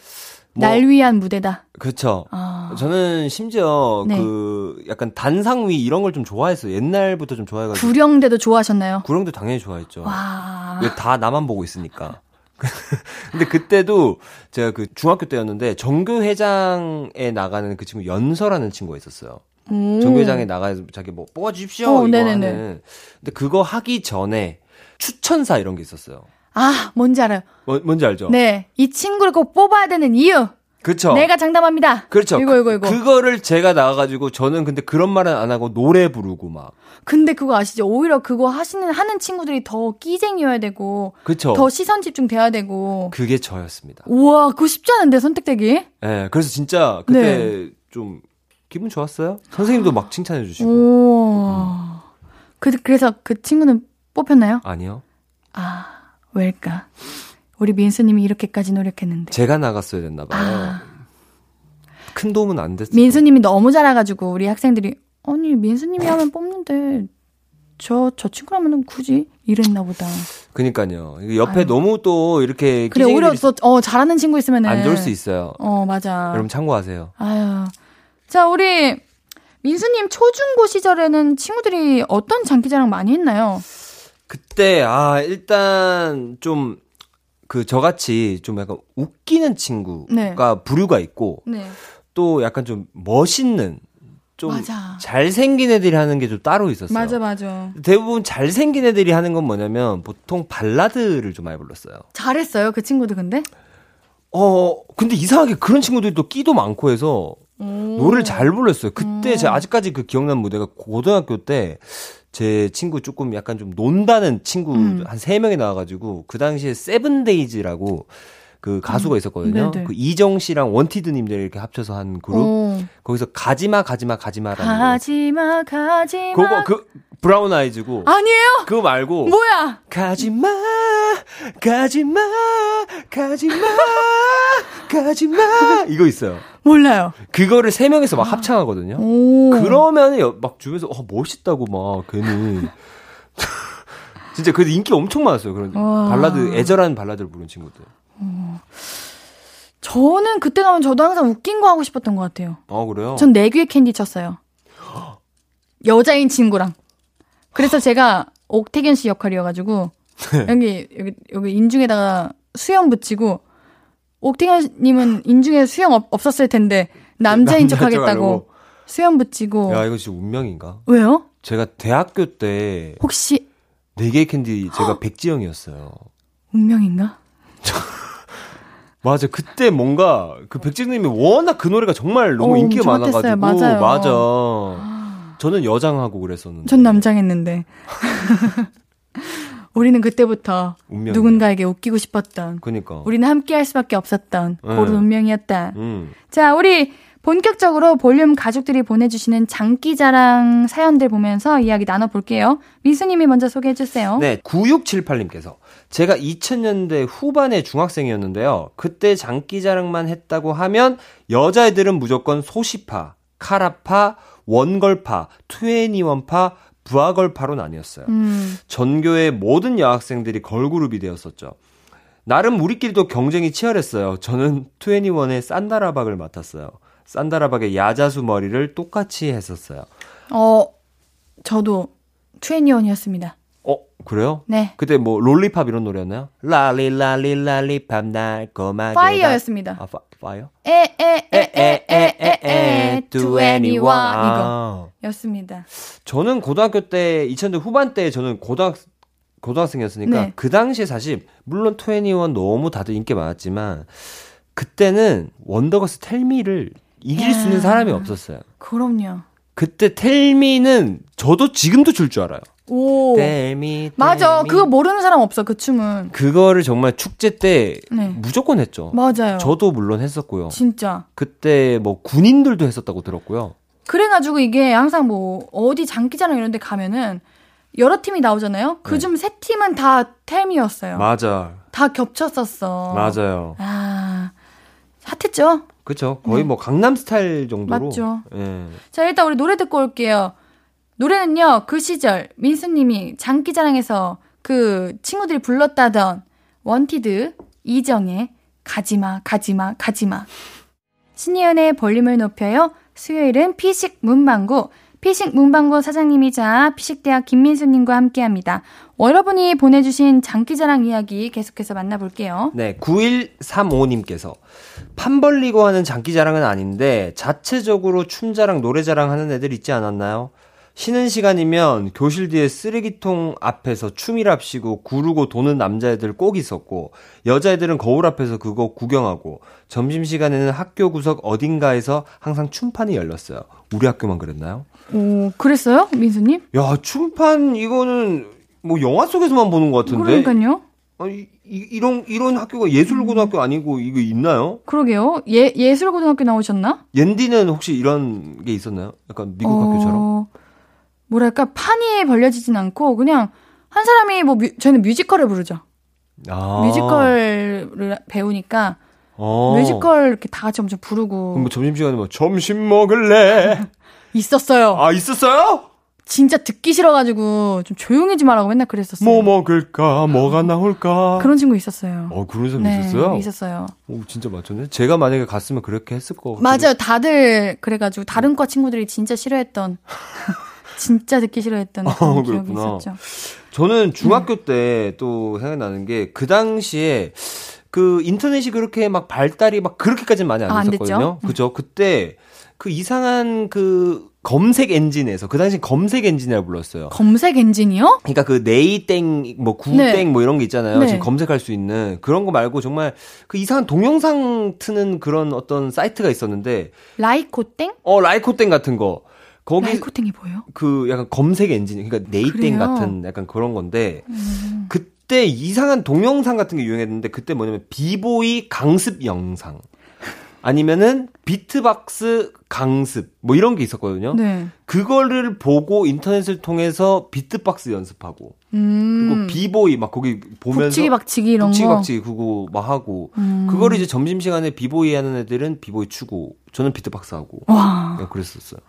E: 뭐-
A: 날 위한 무대다.
E: 그렇죠.
A: 아.
E: 저는 심지어
A: 네.
E: 그 약간 단상 위 이런 걸 좀 좋아했어요. 옛날부터 좀 좋아해가지고
A: 구령대도 좋아하셨나요?
E: 구령도 당연히 좋아했죠.
A: 와.
E: 왜다 나만 보고 있으니까. 근데 그때도 제가 그 중학교 때였는데 정교 회장에 나가는 그 친구 연서라는 친구가 있었어요.
A: 오.
E: 정교 회장에 나가서 자기 뭐 뽑아주십시오
A: 어,
E: 이거
A: 네네네.
E: 하는. 근데 그거 하기 전에 추천사 이런 게 있었어요.
A: 아, 뭔지 알아요.
E: 뭐, 뭔지 알죠?
A: 네. 이 친구를 꼭 뽑아야 되는 이유.
E: 그렇죠.
A: 내가 장담합니다.
E: 그렇죠.
A: 이거, 이거, 이거.
E: 그, 그거를 제가 나가가지고 저는 근데 그런 말은 안 하고 노래 부르고 막.
A: 근데 그거 아시죠? 오히려 그거 하시는, 하는 친구들이 더 끼쟁이여야 되고,
E: 그쵸.
A: 더 시선 집중 돼야 되고.
E: 그게 저였습니다.
A: 우와, 그거 쉽지 않은데, 선택되기?
E: 예, 그래서 진짜 그때
A: 네.
E: 좀 기분 좋았어요. 선생님도 막 칭찬해 주시고.
A: 오. 그, 그래서 그 친구는 뽑혔나요?
E: 아니요.
A: 아, 왜일까? 우리 민수님이 이렇게까지 노력했는데.
E: 제가 나갔어야 됐나 봐요.
A: 아.
E: 큰 도움은 안 됐어요.
A: 민수님이 너무 잘해가지고, 우리 학생들이, 아니, 민수님이 하면 뽑는데, 저, 저 친구라면 굳이? 이랬나 보다.
E: 그니까요. 옆에
A: 아유.
E: 너무 또 이렇게
A: 그래, 오히려 더, 어, 잘하는 친구 있으면은.
E: 안 좋을 수 있어요.
A: 어, 맞아.
E: 여러분 참고하세요.
A: 아유. 자, 우리 민수님 초중고 시절에는 친구들이 어떤 장기자랑 많이 했나요?
E: 그때 아 일단 좀 그 저같이 좀 약간 웃기는 친구가
A: 네.
E: 부류가 있고
A: 네.
E: 또 약간 좀 멋있는 좀
A: 맞아.
E: 잘생긴 애들이 하는 게 좀 따로 있었어요.
A: 맞아, 맞아.
E: 대부분 잘생긴 애들이 하는 건 뭐냐면 보통 발라드를 좀 많이 불렀어요.
A: 잘했어요, 그 친구들 근데?
E: 어, 근데 이상하게 그런 친구들이 또 끼도 많고 해서 노래를 잘 불렀어요. 그때
A: 음.
E: 제가 아직까지 그 기억나는 무대가 고등학교 때 제 친구 조금 약간 좀 논다는 친구
A: 음.
E: 한세 명이 나와가지고 그 당시에 세븐데이즈라고 그 가수가 있었거든요.
A: 음. 네네.
E: 그 이정 씨랑 원티드님들 이렇게 합쳐서 한 그룹.
A: 어.
E: 거기서 가지마 가지마 가지마라는.
A: 가지마, 가지마.
E: 그거 그 브라운 아이즈고
A: 아니에요?
E: 그거 말고
A: 뭐야?
E: 가지마 가지마 가지마 가지마 이거 있어요.
A: 몰라요.
E: 그거를 세 명이서 막 합창하거든요.
A: 오.
E: 그러면 여- 막 주변에서 어, 멋있다고 막 괜히 진짜 그 인기 엄청 많았어요. 그런
A: 와.
E: 발라드 애절한 발라드를 부른 친구들.
A: 저는 그때 가면 저도 항상 웃긴 거 하고 싶었던 것 같아요.
E: 어 그래요?
A: 전 내귀에 캔디 췄어요. 여자인 친구랑. 그래서 제가 옥택연 씨 역할이어가지고
E: 네.
A: 여기 여기 여기 인중에다가 수염 붙이고 옥택연님은 인중에 수염 없, 없었을 텐데 남자인 척 하겠다고. 수염 붙이고
E: 야 이거 진짜 운명인가?
A: 왜요?
E: 제가 대학교 때
A: 혹시
E: 내 귀에 캔디 제가 백지영이었어요.
A: 운명인가?
E: 맞아. 그때 뭔가 그 백지영님이 워낙 그 노래가 정말 너무
A: 어,
E: 인기가. 많아가지고
A: 맞아요.
E: 맞아. 저는 여장하고 그랬었는데.
A: 전 남장했는데. 우리는 그때부터
E: 운명.
A: 누군가에게 웃기고 싶었던
E: 그니까.
A: 우리는 함께 할 수밖에 없었던
E: 네.
A: 고른 운명이었다.
E: 음.
A: 자, 우리 본격적으로 볼륨 가족들이 보내주시는 장기자랑 사연들 보면서 이야기 나눠볼게요. 미수님이 먼저 소개해주세요.
E: 네, 9678님께서 제가 2000년대 후반의 중학생이었는데요. 그때 장기자랑만 했다고 하면 여자애들은 무조건 소시파, 카라파, 원걸파, 투애니원파, 부하걸파로 나뉘었어요.
A: 음,
E: 전교의 모든 여학생들이 걸그룹이 되었었죠. 나름 우리끼리도 경쟁이 치열했어요. 저는 투애니원의 산다라박을 맡았어요. 산다라박의 야자수 머리를 똑같이 했었어요.
A: 어, 저도 투애니원이었습니다.
E: 어, 그래요?
A: 네.
E: 그때 뭐 Lollipop 이런 노래였나요? lolli lolli lollipop 날거마게
A: Fire였습니다.
E: 아, 파, Fire?
A: 에에에에에에에 트웬티원
E: 아.
A: 이거 였습니다.
E: 저는 고등학교 때 2000대 후반 때 저는 고등학 고등학생이었으니까
A: 네.
E: 그 당시에 사실 물론 투애니원 너무 다들 인기 많았지만 그때는 원더걸스 Tell Me를 이길 수 있는
A: 야.
E: 사람이 없었어요.
A: 그럼요.
E: 그때 텔미는 저도 지금도 줄 줄 알아요.
A: 오.
E: 텔미.
A: 맞아. 그거 모르는 사람 없어, 그 춤은.
E: 그거를 정말 축제 때
A: 네.
E: 무조건 했죠.
A: 맞아요.
E: 저도 물론 했었고요.
A: 진짜.
E: 그때 뭐 군인들도 했었다고 들었고요.
A: 그래가지고 이게 항상 뭐 어디 장기자랑 이런 데 가면은 여러 팀이 나오잖아요. 그중세 팀은 다 템이었어요.
E: 맞아.
A: 다 겹쳤었어.
E: 맞아요.
A: 아, 핫했죠?
E: 그쵸. 거의
A: 네.
E: 뭐 강남 스타일 정도로.
A: 맞죠.
E: 예.
A: 자, 일단 우리 노래 듣고 올게요. 노래는요, 그 시절, 민수 님이 장기자랑에서 그 친구들이 불렀다던 원티드, 이정의 가지마, 가지마, 가지마. 신예은의 볼륨을 높여요. 수요일은 피식 문방구. 피식 문방구 사장님이자 피식대학 김민수님과 함께 합니다. 여러분이 보내주신 장기자랑 이야기 계속해서 만나볼게요.
E: 네, 9135님께서 판 벌리고 하는 장기자랑은 아닌데 자체적으로 춤자랑 노래자랑 하는 애들 있지 않았나요? 쉬는 시간이면 교실 뒤에 쓰레기통 앞에서 춤이랍시고 구르고 도는 남자애들 꼭 있었고 여자애들은 거울 앞에서 그거 구경하고 점심시간에는 학교 구석 어딘가에서 항상 춤판이 열렸어요. 우리 학교만 그랬나요?
A: 오, 그랬어요? 민수님?
E: 야, 춤판 이거는 뭐 영화 속에서만 보는 것 같은데.
A: 그러니까요.
E: 아니, 이, 이런 이런 학교가 예술고등학교 아니고 이거 있나요?
A: 그러게요. 예, 예술고등학교 나오셨나?
E: 앤디는 혹시 이런 게 있었나요? 약간 미국 학교처럼?
A: 어, 뭐랄까, 판이 벌려지진 않고, 그냥, 한 사람이 뭐, 뮤, 저희는 뮤지컬을 부르죠.
E: 아.
A: 뮤지컬을 배우니까,
E: 어.
A: 뮤지컬 이렇게 다 같이 엄청 부르고.
E: 그럼 뭐 점심시간에 뭐 점심 먹을래?
A: 있었어요.
E: 아, 있었어요?
A: 진짜 듣기 싫어가지고, 좀 조용히 좀 하라고 맨날 그랬었어요.
E: 뭐 먹을까? 뭐가 나올까?
A: 그런 친구 있었어요.
E: 어, 그런 사람
A: 네,
E: 있었어요?
A: 있었어요.
E: 오, 진짜 맞췄네. 제가 만약에 갔으면 그렇게 했을 거 같아요.
A: 맞아요. 다들, 그래가지고, 다른 과 친구들이 진짜 싫어했던, 진짜 듣기 싫어했던 그런
E: 어,
A: 기억이
E: 그렇구나.
A: 있었죠.
E: 저는 중학교 때또 생각나는 게 그 당시에 그 인터넷이 그렇게 막 발달이 막 그렇게까지는 많이 안
A: 아, 안
E: 됐었거든요.
A: 됐죠?
E: 그죠? 그때 그 이상한 그 검색 엔진에서 그 당시 검색 엔진이라고 불렀어요.
A: 검색 엔진이요?
E: 그러니까 그 네이땡 뭐 구땡
A: 네.
E: 뭐 이런 게 있잖아요.
A: 네.
E: 지금 검색할 수 있는 그런 거 말고 정말 그 이상한 동영상 트는 그런 어떤 사이트가 있었는데
A: 라이코땡?
E: 어 라이코땡 같은 거 거기
A: 라이코땡이 뭐예요?
E: 그 약간 검색 엔진 그러니까 네이땡
A: 그래요?
E: 같은 약간 그런 건데
A: 음.
E: 그때 이상한 동영상 같은 게 유행했는데 그때 뭐냐면 비보이 강습 영상 아니면은 비트박스 강습 뭐 이런 게 있었거든요.
A: 네.
E: 그거를 보고 인터넷을 통해서 비트박스 연습하고
A: 음.
E: 그리고 비보이 막 거기 보면서
A: 북치기 박치기 이런
E: 북치기
A: 거.
E: 박치기 그거 막 하고
A: 음.
E: 그거를 이제 점심 시간에 비보이 하는 애들은 비보이 추고 저는 비트박스 하고
A: 와.
E: 네, 그랬었어요.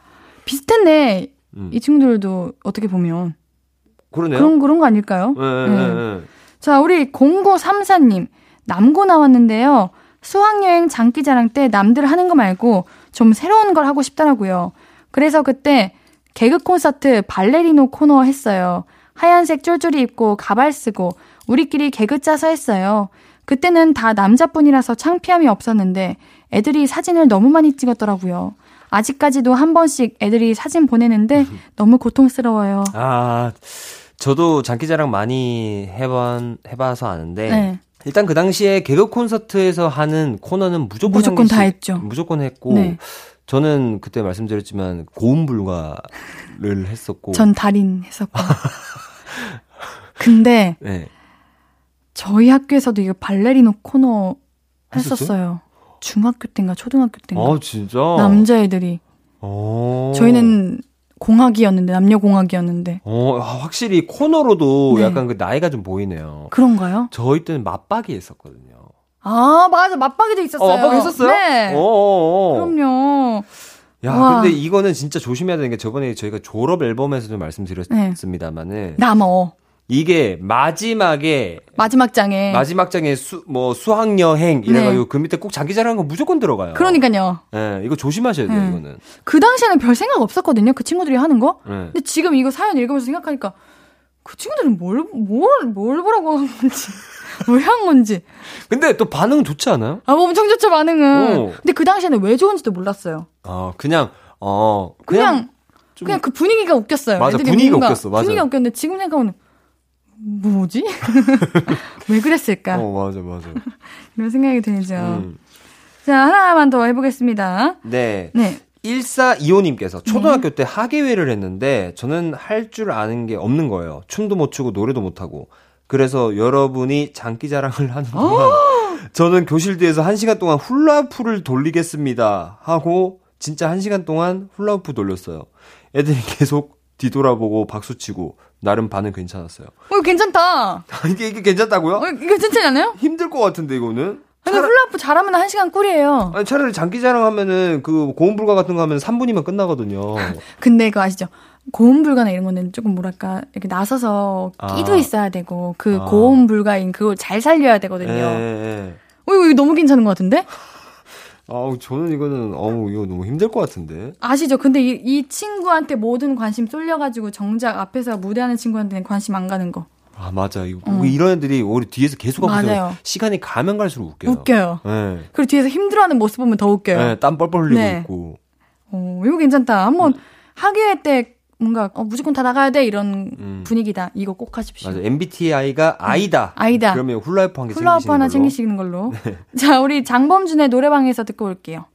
A: 비슷했네.
E: 음.
A: 이 친구들도 어떻게 보면
E: 그러네요.
A: 그런 그런 거 아닐까요?
E: 네, 네,
A: 네.
E: 네.
A: 자, 우리 0934님. 남고 나왔는데요. 수학여행 장기자랑 때 남들 하는 거 말고 좀 새로운 걸 하고 싶더라고요. 그래서 그때 개그 콘서트 발레리노 코너 했어요. 하얀색 쫄쫄이 입고 가발 쓰고 우리끼리 개그 짜서 했어요. 그때는 다 남자뿐이라서 창피함이 없었는데 애들이 사진을 너무 많이 찍었더라고요. 아직까지도 한 번씩 애들이 사진 보내는데 너무 고통스러워요.
E: 아, 저도 장기자랑 많이 해본, 해봐서 아는데,
A: 네.
E: 일단 그 당시에 개그 콘서트에서 하는 코너는 무조건
A: 무조건 다 했죠.
E: 무조건 했고,
A: 네.
E: 저는 그때 말씀드렸지만 고음 불가를 했었고,
A: 전 달인 했었고. 근데
E: 네.
A: 저희 학교에서도 이거 발레리노 코너
E: 했었어요?
A: 했었어요. 중학교 때인가 초등학교 때인가.
E: 아, 진짜?
A: 남자애들이.
E: 어.
A: 저희는 공학이었는데 남녀 공학이었는데
E: 어, 아, 확실히 코너로도
A: 네.
E: 약간 그 나이가 좀 보이네요.
A: 그런가요?
E: 저희 때는 맞박이 했었거든요.
A: 아 맞아 맞박이도 있었어요.
E: 어, 맞박이 했었어요?
A: 네.
E: 어, 어, 어.
A: 그럼요.
E: 야,
A: 와.
E: 근데 이거는 진짜 조심해야 되는 게 저번에 저희가 졸업 앨범에서도 말씀드렸습니다만은
A: 남어
E: 이게 마지막에
A: 마지막 장에.
E: 마지막 장에 수, 뭐 수학 여행 이래가지고 그 밑에 꼭 장기자랑 거 무조건 들어가요.
A: 네. 그러니까요.
E: 예, 이거 조심하셔야 돼요,
A: 네.
E: 이거는.
A: 그 당시에는 별 생각 없었거든요. 그 친구들이 하는 거.
E: 예.
A: 근데 지금 이거 사연 읽으면서 생각하니까 그 친구들은 뭘, 뭘, 뭘 보라고 한 건지, 왜 한 건지.
E: 근데 또 반응은 좋지 않아요?
A: 아, 뭐 엄청 좋죠, 반응은.
E: 어.
A: 근데 그 당시에는 왜 좋은지도 몰랐어요.
E: 어, 그냥 어,
A: 그냥,
E: 그냥,
A: 그냥,
E: 좀-
A: 그 분위기가 웃겼어요.
E: 맞아, 분위기가
A: 뭔가
E: 웃겼어, 맞아.
A: 분위기가 웃겼는데 지금 생각하면 뭐지? 왜 그랬을까?
E: 어, 맞아, 맞아.
A: 이런 생각이 들죠.
E: 음.
A: 자, 하나만 더 해보겠습니다.
E: 네.
A: 네.
E: 1425님께서 초등학교 때 하계회를 했는데 저는 할 줄 아는 게 없는 거예요. 춤도 못 추고 노래도 못 하고. 그래서 여러분이 장기 자랑을 하는 동안 저는 교실 뒤에서 1시간 동안 훌라후프를 돌리겠습니다 하고 진짜 1시간 동안 훌라후프 돌렸어요. 애들이 계속 뒤돌아보고 박수치고 나름 반응 괜찮았어요.
A: 어, 괜찮다.
E: 이게 이게 괜찮다고요?
A: 어, 이거 괜찮지 않아요?
E: 힘들 것 같은데 이거는.
A: 근데 훌라후프 잘하면 한 시간 꿀이에요.
E: 아니, 차라리 장기 자랑 하면은 그 고음 불가 같은 거 하면 3분이면 끝나거든요.
A: 근데 그거 아시죠? 고음 불가나 이런 거는 조금 뭐랄까 이렇게 나서서 끼도
E: 아.
A: 있어야 되고 그
E: 아.
A: 고음 불가인 그걸 잘 살려야 되거든요.
E: 예, 예.
A: 어 이거, 이거 너무 괜찮은 것 같은데?
E: 아우 저는 이거는 어우 이거 너무 힘들 것 같은데.
A: 아시죠? 근데 이, 이 친구한테 모든 관심 쏠려가지고 정작 앞에서 무대하는 친구한테는 관심 안 가는 거.
E: 아 맞아 이거
A: 어.
E: 이런 애들이 우리 뒤에서 계속 하고. 시간이 가면 갈수록 웃겨요.
A: 웃겨요.
E: 예.
A: 그리고 뒤에서 힘들어하는 모습 보면 더 웃겨요.
E: 예, 땀 뻘뻘 흘리고
A: 네.
E: 있고.
A: 어, 이거 괜찮다. 한번 학예회 때 뭔가 어, 무조건 다 나가야 돼 이런
E: 음.
A: 분위기다. 이거 꼭 하십시오.
E: 맞아 MBTI가 아이다.
A: 아이다.
E: 그러면 훌라후프 한개
A: 훌라후프
E: 챙기시는
A: 하나
E: 걸로.
A: 챙기시는 걸로. 자, 우리 장범준의 노래방에서 듣고 올게요.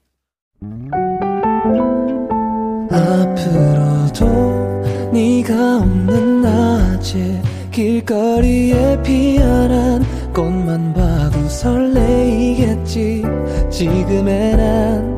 B: 앞으로도 네가 없는 낮에 길거리에 피어난 꽃만 봐도 설레이겠지 지금의 난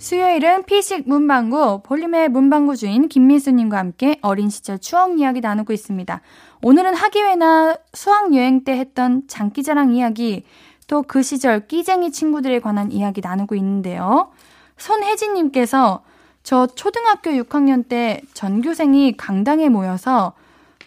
A: 수요일은 피식 문방구, 볼륨의 문방구 주인 김민수님과 함께 어린 시절 추억 이야기 나누고 있습니다. 오늘은 학예회나 수학여행 때 했던 장기자랑 이야기, 또 그 시절 끼쟁이 친구들에 관한 이야기 나누고 있는데요. 손혜진님께서 저 초등학교 6학년 때 전교생이 강당에 모여서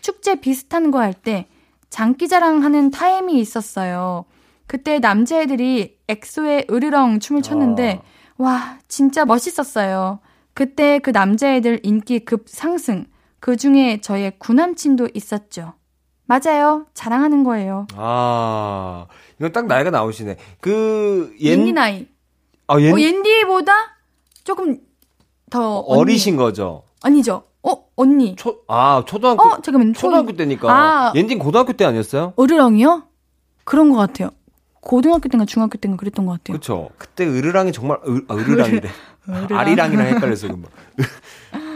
A: 축제 비슷한 거 할 때 장기자랑 하는 타임이 있었어요. 그때 남자애들이 엑소의 으르렁 춤을 췄는데
E: 아.
A: 와, 진짜 멋있었어요. 그때 그 남자애들 인기 급 상승. 그 중에 저의 구남친도 있었죠. 맞아요. 자랑하는 거예요.
E: 아 이건 딱 나이가 나오시네. 그
A: 옌디
E: 옌,
A: 나이.
E: 아, 옌,
A: 어, 옌디보다 조금 더 언니.
E: 어리신 거죠.
A: 아니죠. 어, 언니.
E: 초, 아 초등학교
A: 어, 잠깐만.
E: 초등학교 때니까
A: 아.
E: 옌딘 고등학교 때 아니었어요?
A: 어르렁이요? 그런 것 같아요. 고등학교 때인가 중학교 때인가 그랬던 것 같아요.
E: 그쵸. 그때 으르랑이 정말, 으, 아, 으르랑이래. 아리랑이랑 헷갈렸어요, 금방.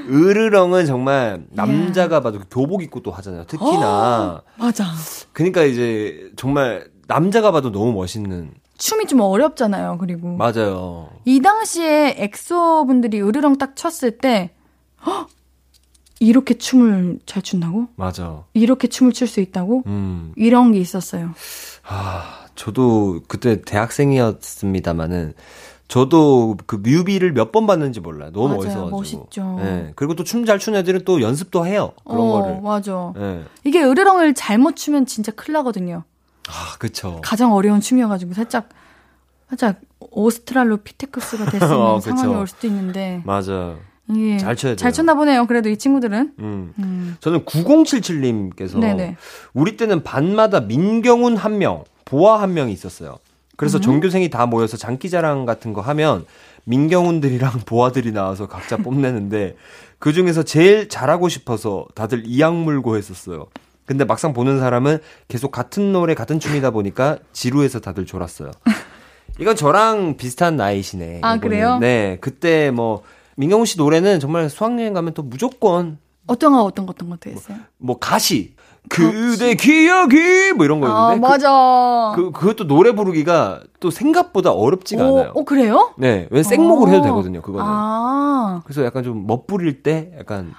E: 으르렁은 정말 남자가 봐도 교복 입고 또 하잖아요. 특히나.
A: 맞아.
E: 그러니까 이제 정말 남자가 봐도 너무 멋있는.
A: 춤이 좀 어렵잖아요. 그리고
E: 맞아요.
A: 이 당시에 엑소 분들이 으르렁 딱 췄을 때 헉! 이렇게 춤을 잘 춘다고?
E: 맞아.
A: 이렇게 춤을 출 수 있다고?
E: 음.
A: 이런 게 있었어요.
E: 아, 저도 그때 대학생이었습니다만은 저도 그 뮤비를 몇 번 봤는지 몰라요. 너무
A: 맞아요.
E: 멋있어가지고.
A: 멋있죠.
E: 예. 그리고 또 춤 잘 추는 애들은 또 연습도 해요. 그런
A: 어,
E: 거를.
A: 맞아.
E: 예.
A: 이게 으르렁을 잘 못 추면 진짜 큰일 나거든요.
E: 아, 그쵸.
A: 가장 어려운 춤이어가지고 살짝 살짝 오스트랄로피테쿠스가 됐으면
E: 어,
A: 상황이. 올 수도 있는데
E: 맞아.
A: 이게
E: 잘 쳐야 돼요.
A: 잘 쳤나 보네요. 그래도 이 친구들은.
E: 음.
A: 음.
E: 저는 9077님께서
A: 네네.
E: 우리 때는 반마다 민경훈 한 명, 보아 한 명이 있었어요.
A: 음.
E: 그래서 전교생이 다 모여서 장기자랑 같은 거 하면 민경훈들이랑 보아들이 나와서 각자 뽐내는데 그 중에서 제일 잘하고 싶어서 다들 이악 물고 했었어요. 근데 막상 보는 사람은 계속 같은 노래 같은 춤이다 보니까 지루해서 다들 졸았어요. 이건 저랑 비슷한 나이시네.
A: 아,
E: 이거는.
A: 그래요?
E: 네, 그때 뭐 민경훈 씨 노래는 정말 수학여행 가면 또 무조건
A: 어떤 거 어떤 거 어떤 것도 했어요.
E: 뭐 가시 그대 기억이 뭐 이런
A: 아
E: 거였는데
A: 맞아.
E: 그, 그 그것도 노래 부르기가 또 생각보다 어렵지가
A: 오,
E: 않아요.
A: 어 그래요?
E: 네, 왜 생목을
A: 어.
E: 해도 되거든요. 그거는.
A: 아
E: 그래서 약간 좀 멋부릴 때 약간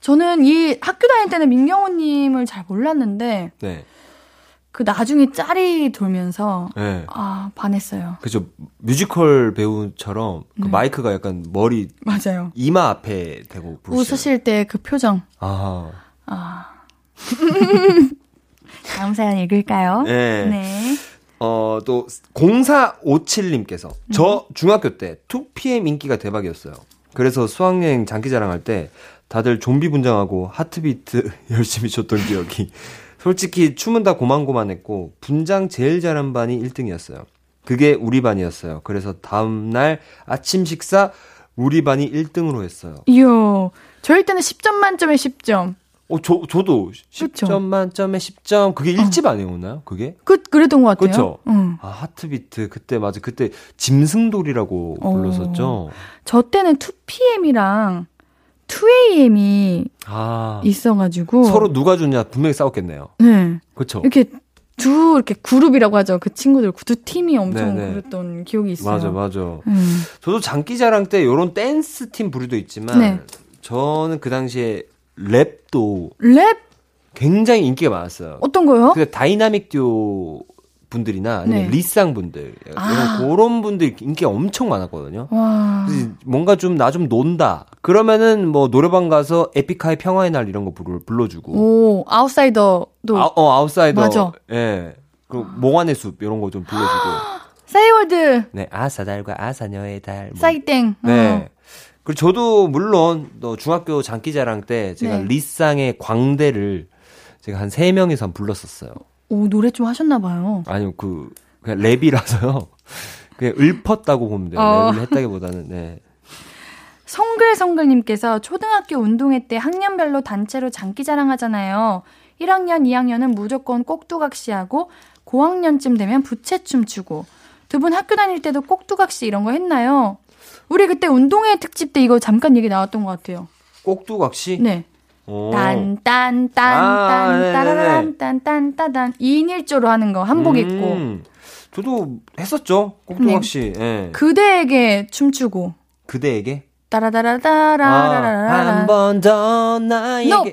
A: 저는 이 학교 다닐 때는 민경호 님을 잘 몰랐는데
E: 네,
A: 그 나중에 짤이 돌면서
E: 네.
A: 아 반했어요.
E: 그죠 뮤지컬 배우처럼 그
A: 네.
E: 마이크가 약간 머리
A: 맞아요.
E: 이마 앞에 대고 부르시요
A: 웃으실 때 그 표정.
E: 아,
A: 아. 다음 사연 읽을까요?
E: 네.
A: 네.
E: 어, 또 0457님께서 저 중학교 때 2PM 인기가 대박이었어요. 그래서 수학여행 장기자랑 할 때 다들 좀비 분장하고 하트비트 열심히 췄던 기억이. 솔직히 춤은 다 고만고만했고 분장 제일 잘한 반이 1등이었어요. 그게 우리 반이었어요. 그래서 다음 날 아침 식사 우리 반이 1등으로 했어요.
A: 이야, 저희 때는 10점 만점에 10점.
E: 어, 저, 저도 10점
A: 그쵸?
E: 만점에 10점. 그게 1집 아니었나요? 그게?
A: 그, 그랬던 것 같아요.
E: 그쵸?
A: 응.
E: 아, 하트비트. 그때 맞아. 그때 짐승돌이라고
A: 어.
E: 불렀었죠.
A: 저 때는 2PM이랑 2AM이
E: 아.
A: 있어가지고.
E: 서로 누가 좋냐 분명히 싸웠겠네요.
A: 네.
E: 그쵸?
A: 이렇게 두, 이렇게 그룹이라고 하죠. 그 친구들, 두 팀이 엄청
E: 네네.
A: 그랬던 기억이 있어요.
E: 맞아, 맞아.
A: 음.
E: 저도 장기자랑 때 요런 댄스 팀 부류도 있지만
A: 네.
E: 저는 그 당시에 랩도
A: 랩?
E: 굉장히 인기가 많았어요.
A: 어떤 거요?
E: 그 다이나믹 듀오 분들이나 아니면
A: 네.
E: 리쌍 분들
A: 아.
E: 이런 그런 분들 인기가 엄청 많았거든요. 뭔가 좀 나 좀 논다. 그러면은 뭐 노래방 가서 에픽하이 평화의 날 이런 거 불러, 불러 주고.
A: 오, 아웃사이더도.
E: 아, 어 아웃사이더.
A: 맞아.
E: 예. 그 몽환의 숲 이런 거 좀 불러주고.
A: 싸이월드,
E: 네 아사달과 아사녀의 달. 뭐.
A: 싸이땡.
E: 네.
A: 어.
E: 그리고 저도 물론 또 중학교 장기자랑 때 제가
A: 네.
E: 리쌍의 광대를 제가 한 세 명이서 불렀었어요.
A: 오, 노래 좀 하셨나 봐요.
E: 아니요, 그, 그냥 랩이라서요. 그냥 읊었다고 보면 돼요.
A: 어.
E: 랩을 했다기보다는, 네.
A: 성글성글님께서 초등학교 운동회 때 학년별로 단체로 장기자랑 하잖아요. 1학년, 2학년은 무조건 꼭두각시하고 고학년쯤 되면 부채춤 추고 두 분 학교 다닐 때도 꼭두각시 이런 거 했나요? 우리 그때 운동회 특집 때 이거 잠깐 얘기 나왔던 것 같아요.
E: 꼭두각시?
A: 네.
E: 어.
A: 딴, 딴, 딴,
E: 아,
A: 딴,
E: 네네네.
A: 따라란, 딴, 딴, 따단. 2인 1조로 하는 거, 한복 입고.
E: 음, 저도 했었죠. 꼭두각시. 예.
A: 그대에게 춤추고.
E: 그대에게?
A: 따라다라다라라라라.
E: 아, 한번 더 나에게.
A: No.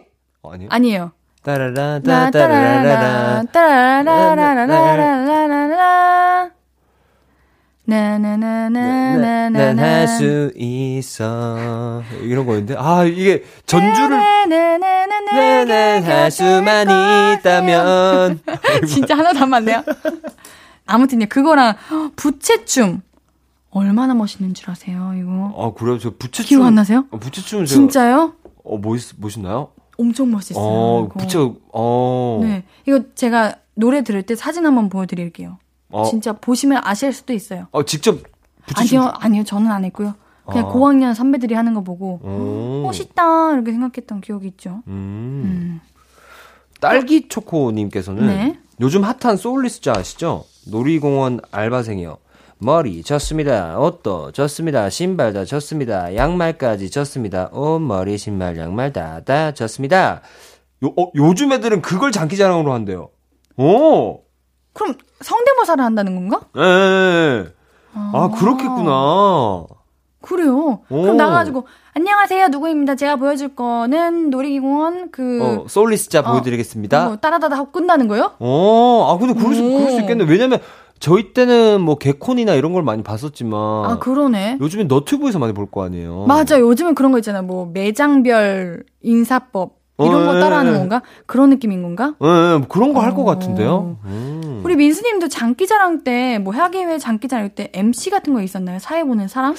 E: 어, 아니요?
A: 아니에요.
E: 따라라다,
A: 따라라라,
E: 따라라라라.
A: 따라라라라라라라라.
E: 난할수 있어. 이런 거였는데. 아, 이게 전주를. 나는 할 수만 있다면.
A: 진짜 하나도 안 맞네요. 아무튼요, 그거랑 부채춤. 얼마나 멋있는 줄 아세요, 이거?
E: 아, 그래요? 저 부채춤.
A: 기억 안 나세요?
E: 어, 부채춤 제가.
A: 진짜요?
E: 어, 멋있, 멋있나요?
A: 엄청 멋있어요.
E: 어. 부채, 어.
A: 네. 이거 제가 노래 들을 때 사진 한번 보여드릴게요.
E: 어,
A: 진짜 보시면 아실 수도 있어요.
E: 어, 직접 부채춤.
A: 아니요, 아니요, 저는 안 했고요. 그냥
E: 아.
A: 고학년 선배들이 하는 거 보고
E: 오.
A: 멋있다 이렇게 생각했던 기억이 있죠.
E: 음.
A: 음.
E: 딸기 초코님께서는
A: 네.
E: 요즘 핫한 소울리스트 아시죠? 놀이공원 알바생이요. 머리 졌습니다. 옷도 졌습니다. 신발도 졌습니다. 양말까지 졌습니다. 옷, 머리, 신발, 양말 다, 다 졌습니다. 요, 어, 요즘 애들은 그걸 장기자랑으로 한대요. 오!
A: 그럼 성대모사를 한다는 건가?
E: 예, 예, 예. 아, 그렇겠구나.
A: 그래요.
E: 오.
A: 그럼 나가지고 안녕하세요 누구입니다. 제가 보여줄 거는 놀이공원 그
E: 어, 소울리스트
A: 어,
E: 보여드리겠습니다.
A: 뭐 따라다다 하고 끝나는 거요?
E: 어, 아, 근데 그럴 수,
A: 오.
E: 그럴 수 있겠네. 왜냐면, 저희 때는 뭐 개콘이나 이런 걸 많이 봤었지만.
A: 아 그러네.
E: 요즘엔 너튜브에서 많이 볼 거 아니에요.
A: 맞아. 요즘은 그런 거 있잖아요. 뭐 매장별 인사법 이런
E: 어,
A: 거
E: 예,
A: 따라하는
E: 예.
A: 건가? 그런 느낌인 건가?
E: 예, 예, 뭐 그런 거 할것
A: 어.
E: 같은데요. 음.
A: 우리 민수님도 장기자랑 때 뭐 학예회 장기자랑 때 MC 같은 거 있었나요? 사회 보는 사람?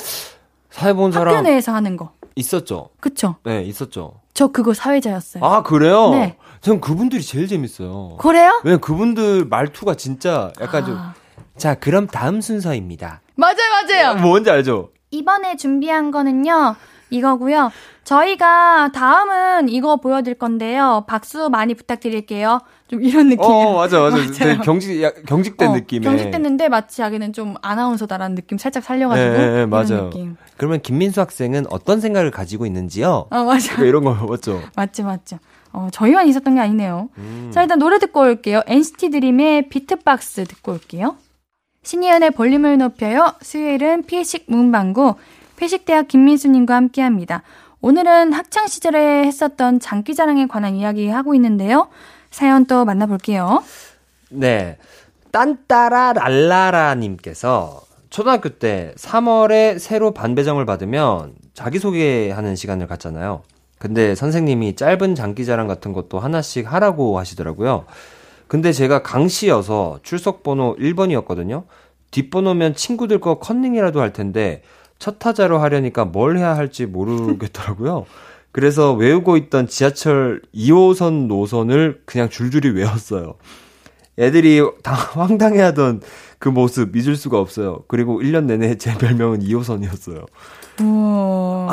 E: 사회 본
A: 학교
E: 사람
A: 내에서 하는 거.
E: 있었죠.
A: 그쵸?
E: 네, 있었죠.
A: 저 그거 사회자였어요.
E: 아, 그래요?
A: 네.
E: 전 그분들이 제일 재밌어요.
A: 그래요?
E: 왜냐면 그분들 말투가 진짜 약간 좀.
A: 아.
E: 자, 그럼 다음 순서입니다.
A: 맞아요, 맞아요.
E: 뭔지 알죠?
D: 이번에 준비한 거는요, 이거고요. 저희가 다음은 이거 보여드릴 건데요. 박수 많이 부탁드릴게요.
A: 좀 이런 느낌.
E: 어, 맞아, 맞아.
A: 맞아요.
E: 되게 경직, 야, 경직된
A: 어,
E: 느낌의.
A: 경직됐는데 마치 자기는 좀 아나운서다라는 느낌 살짝 살려가지고.
E: 예, 예, 맞아요.
A: 느낌.
E: 그러면 김민수 학생은 어떤 생각을 가지고 있는지요?
A: 어, 맞아.
E: 그러니까 이런 거 맞죠?
A: 맞죠, 맞죠. 어, 저희만 있었던 게 아니네요.
E: 음.
A: 자, 일단 노래 듣고 올게요. NCT 드림의 비트박스 듣고 올게요. 신이은의 볼륨을 높여요. 수요일은 피식 문방구, 피식대학 김민수님과 함께 합니다. 오늘은 학창 시절에 했었던 장기자랑에 관한 이야기 하고 있는데요. 사연 또 만나볼게요.
E: 네. 딴따라 랄라라님께서 초등학교 때 3월에 새로 반배정을 받으면 자기소개하는 시간을 갖잖아요. 근데 선생님이 짧은 장기자랑 같은 것도 하나씩 하라고 하시더라고요. 근데 제가 강씨여서 출석번호 1번이었거든요. 뒷번호면 친구들 거 컨닝이라도 할 텐데 첫 타자로 하려니까 뭘 해야 할지 모르겠더라고요. 그래서 외우고 있던 지하철 2호선 노선을 그냥 줄줄이 외웠어요. 애들이 다 황당해하던 그 모습 잊을 수가 없어요. 그리고 1년 내내 제 별명은 2호선이었어요.
A: 우와.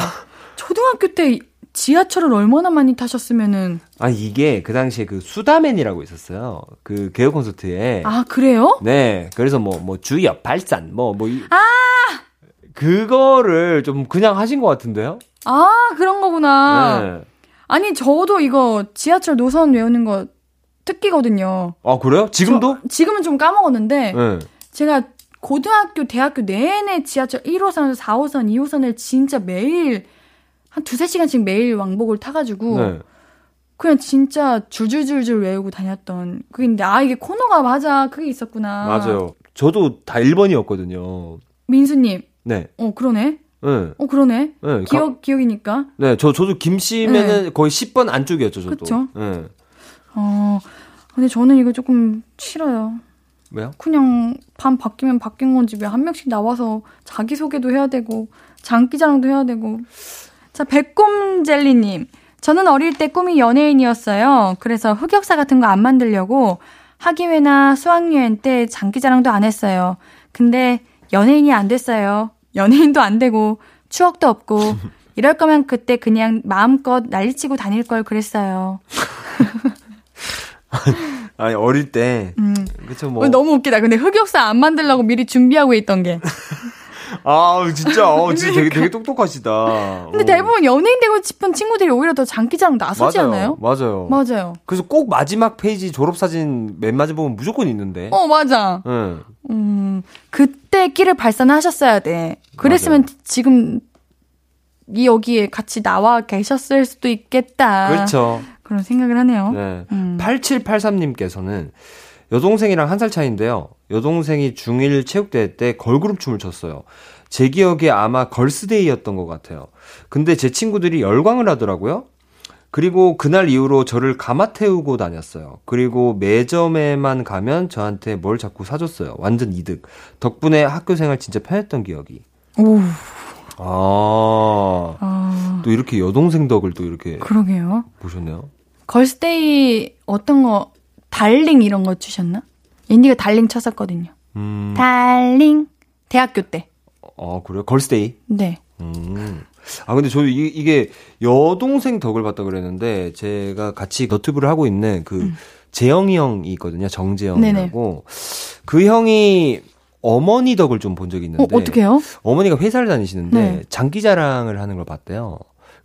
A: 초등학교 때 지하철을 얼마나 많이 타셨으면은.
E: 아, 이게 그 당시에 그 수다맨이라고 있었어요. 그 개그 콘서트에.
A: 아, 그래요?
E: 네. 그래서 뭐, 뭐, 주엽, 발산, 뭐, 뭐. 이, 아! 그거를 좀 그냥 하신 것 같은데요?
A: 아, 그런 거구나. 네. 아니, 저도 이거 지하철 노선 외우는 거 특기거든요.
E: 아, 그래요? 지금도?
A: 저, 지금은 좀 까먹었는데. 네. 제가 고등학교, 대학교 내내 지하철 1호선에서 4호선, 2호선을 진짜 매일 한 두세 시간씩 매일 왕복을 타가지고 네. 그냥 진짜 줄줄줄줄 외우고 다녔던 그게인데 아 이게 코너가 맞아 그게 있었구나.
E: 맞아요. 저도 다 1번이었거든요.
A: 민수님.
E: 네.
A: 어 그러네.
E: 네.
A: 어 그러네. 네. 기억 가... 기억이니까.
E: 네, 저 저도 김씨면은 네. 거의 10번 안쪽이었죠, 저도.
A: 그렇죠. 네. 어. 근데 저는 이거 조금 싫어요.
E: 왜요?
A: 그냥 반 바뀌면 바뀐 건지 왜 한 명씩 나와서 자기 소개도 해야 되고 장기자랑도 해야 되고. 자, 백곰젤리님. 저는 어릴 때 꿈이 연예인이었어요. 그래서 흑역사 같은 거 안 만들려고 학예회나 수학여행 때 장기자랑도 안 했어요. 근데 연예인이 안 됐어요. 연예인도 안 되고 추억도 없고 이럴 거면 그때 그냥 마음껏 난리치고 다닐 걸 그랬어요.
E: 아니 어릴 때 음. 그쵸 뭐
A: 너무 웃기다. 근데 흑역사 안 만들려고 미리 준비하고 있던 게.
E: 아, 진짜, 어, 진짜 되게, 되게 똑똑하시다.
A: 근데 어. 대부분 연예인 되고 싶은 친구들이 오히려 더 장기자랑 나서지
E: 맞아요,
A: 않아요?
E: 맞아요.
A: 맞아요.
E: 그래서 꼭 마지막 페이지 졸업사진 맨 마지막 보면 무조건 있는데.
A: 어, 맞아. 응. 음, 그때 끼를 발산하셨어야 돼. 그랬으면 맞아요. 지금 이 여기에 같이 나와 계셨을 수도 있겠다.
E: 그렇죠.
A: 그런 생각을 하네요.
E: 네. 음. 8783님께서는 여동생이랑 한 살 차이인데요. 여동생이 중1 체육대회 때 걸그룹 춤을 췄어요. 제 기억에 아마 걸스데이였던 것 같아요. 근데 제 친구들이 열광을 하더라고요. 그리고 그날 이후로 저를 감아 태우고 다녔어요. 그리고 매점에만 가면 저한테 뭘 자꾸 사줬어요. 완전 이득. 덕분에 학교 생활 진짜 편했던 기억이.
A: 오.
E: 아, 아. 또 이렇게 여동생 덕을 또 이렇게.
A: 그러게요.
E: 보셨네요.
A: 걸스데이 어떤 거 Darling 이런 거 추셨나? 앤디가 Darling 췄었거든요. 음. Darling 대학교 때.
E: 어 그래요? 걸스데이?
A: 네.
E: 음. 아 근데 저 이, 이게 여동생 덕을 봤다 그랬는데 제가 같이 너튜브를 하고 있는 그 음. 재영이 형이 있거든요. 정재영이라고. 그 형이 어머니 덕을 좀 본 적이 있는데.
A: 어, 어떻게요?
E: 어머니가 회사를 다니시는데 네. 장기 자랑을 하는 걸 봤대요.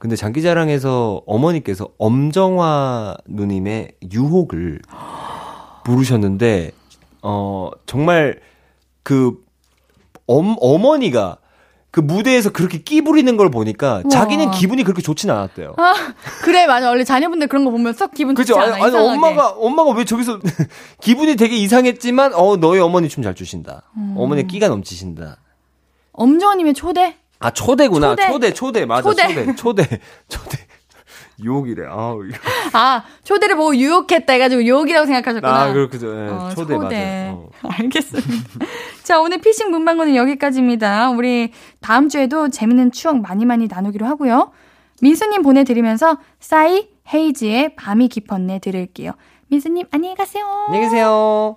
E: 근데 장기자랑에서 어머니께서 엄정화 누님의 유혹을 부르셨는데 어 정말 그 엄, 어머니가 그 무대에서 그렇게 끼 부리는 걸 보니까 우와. 자기는 기분이 그렇게 좋지는 않았대요.
A: 아, 그래 맞아. 원래 자녀분들 그런 거 보면 썩 기분 좋지 않아. 아니, 아니
E: 엄마가 엄마가 왜 저기서 기분이 되게 이상했지만 어 너희 어머니 춤 잘 추신다. 음. 어머니 끼가 넘치신다.
A: 엄정화님의 초대?
E: 아 초대구나 초대 초대, 초대. 맞아 초대 초대 초대, 초대. 유혹이래. 아,
A: 아 초대를 보고 유혹했다 해가지고 유혹이라고 생각하셨구나.
E: 아 그렇죠. 네. 어, 초대, 초대. 맞아요.
A: 어. 알겠습니다. 자 오늘 피싱 문방구는 여기까지입니다. 우리 다음 주에도 재밌는 추억 많이 많이 나누기로 하고요. 민수님 보내드리면서 싸이 헤이지의 밤이 깊었네 들을게요. 민수님 안녕히 가세요.
E: 안녕히 계세요.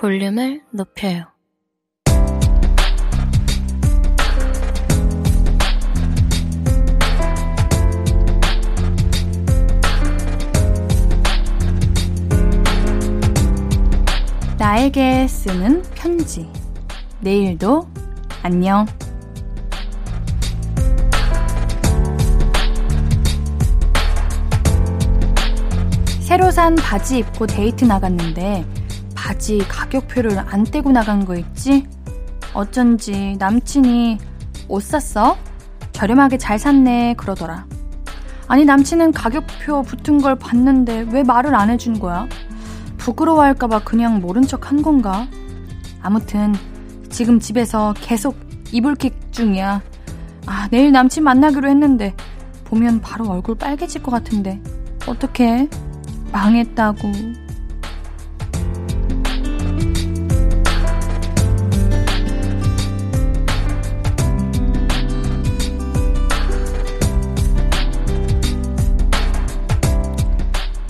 E: 볼륨을 높여요.
A: 나에게 쓰는 편지. 내일도 안녕. 새로 산 바지 입고 데이트 나갔는데 바지 가격표를 안 떼고 나간 거 있지? 어쩐지 남친이 옷 샀어? 저렴하게 잘 샀네 그러더라. 아니 남친은 가격표 붙은 걸 봤는데 왜 말을 안 해준 거야? 부끄러워할까봐 그냥 모른 척 한 건가? 아무튼 지금 집에서 계속 이불킥 중이야. 아 내일 남친 만나기로 했는데 보면 바로 얼굴 빨개질 것 같은데 어떡해? 망했다고.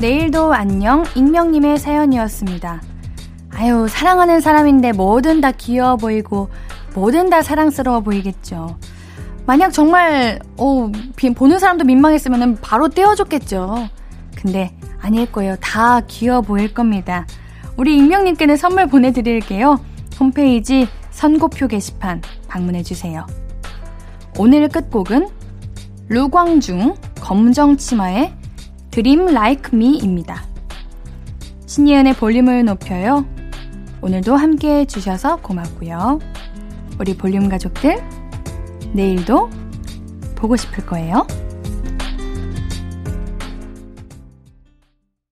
A: 내일도 안녕 익명님의 사연이었습니다. 아유 사랑하는 사람인데 뭐든 다 귀여워 보이고 뭐든 다 사랑스러워 보이겠죠. 만약 정말 어, 보는 사람도 민망했으면 바로 떼어줬겠죠. 근데 아닐 거예요. 다 귀여워 보일 겁니다. 우리 익명님께는 선물 보내드릴게요. 홈페이지 선고표 게시판 방문해주세요. 오늘 끝곡은 루광중 검정치마의 드림 라이크 미입니다. 신예은의 볼륨을 높여요. 오늘도 함께 해주셔서 고맙고요. 우리 볼륨 가족들, 내일도 보고 싶을 거예요.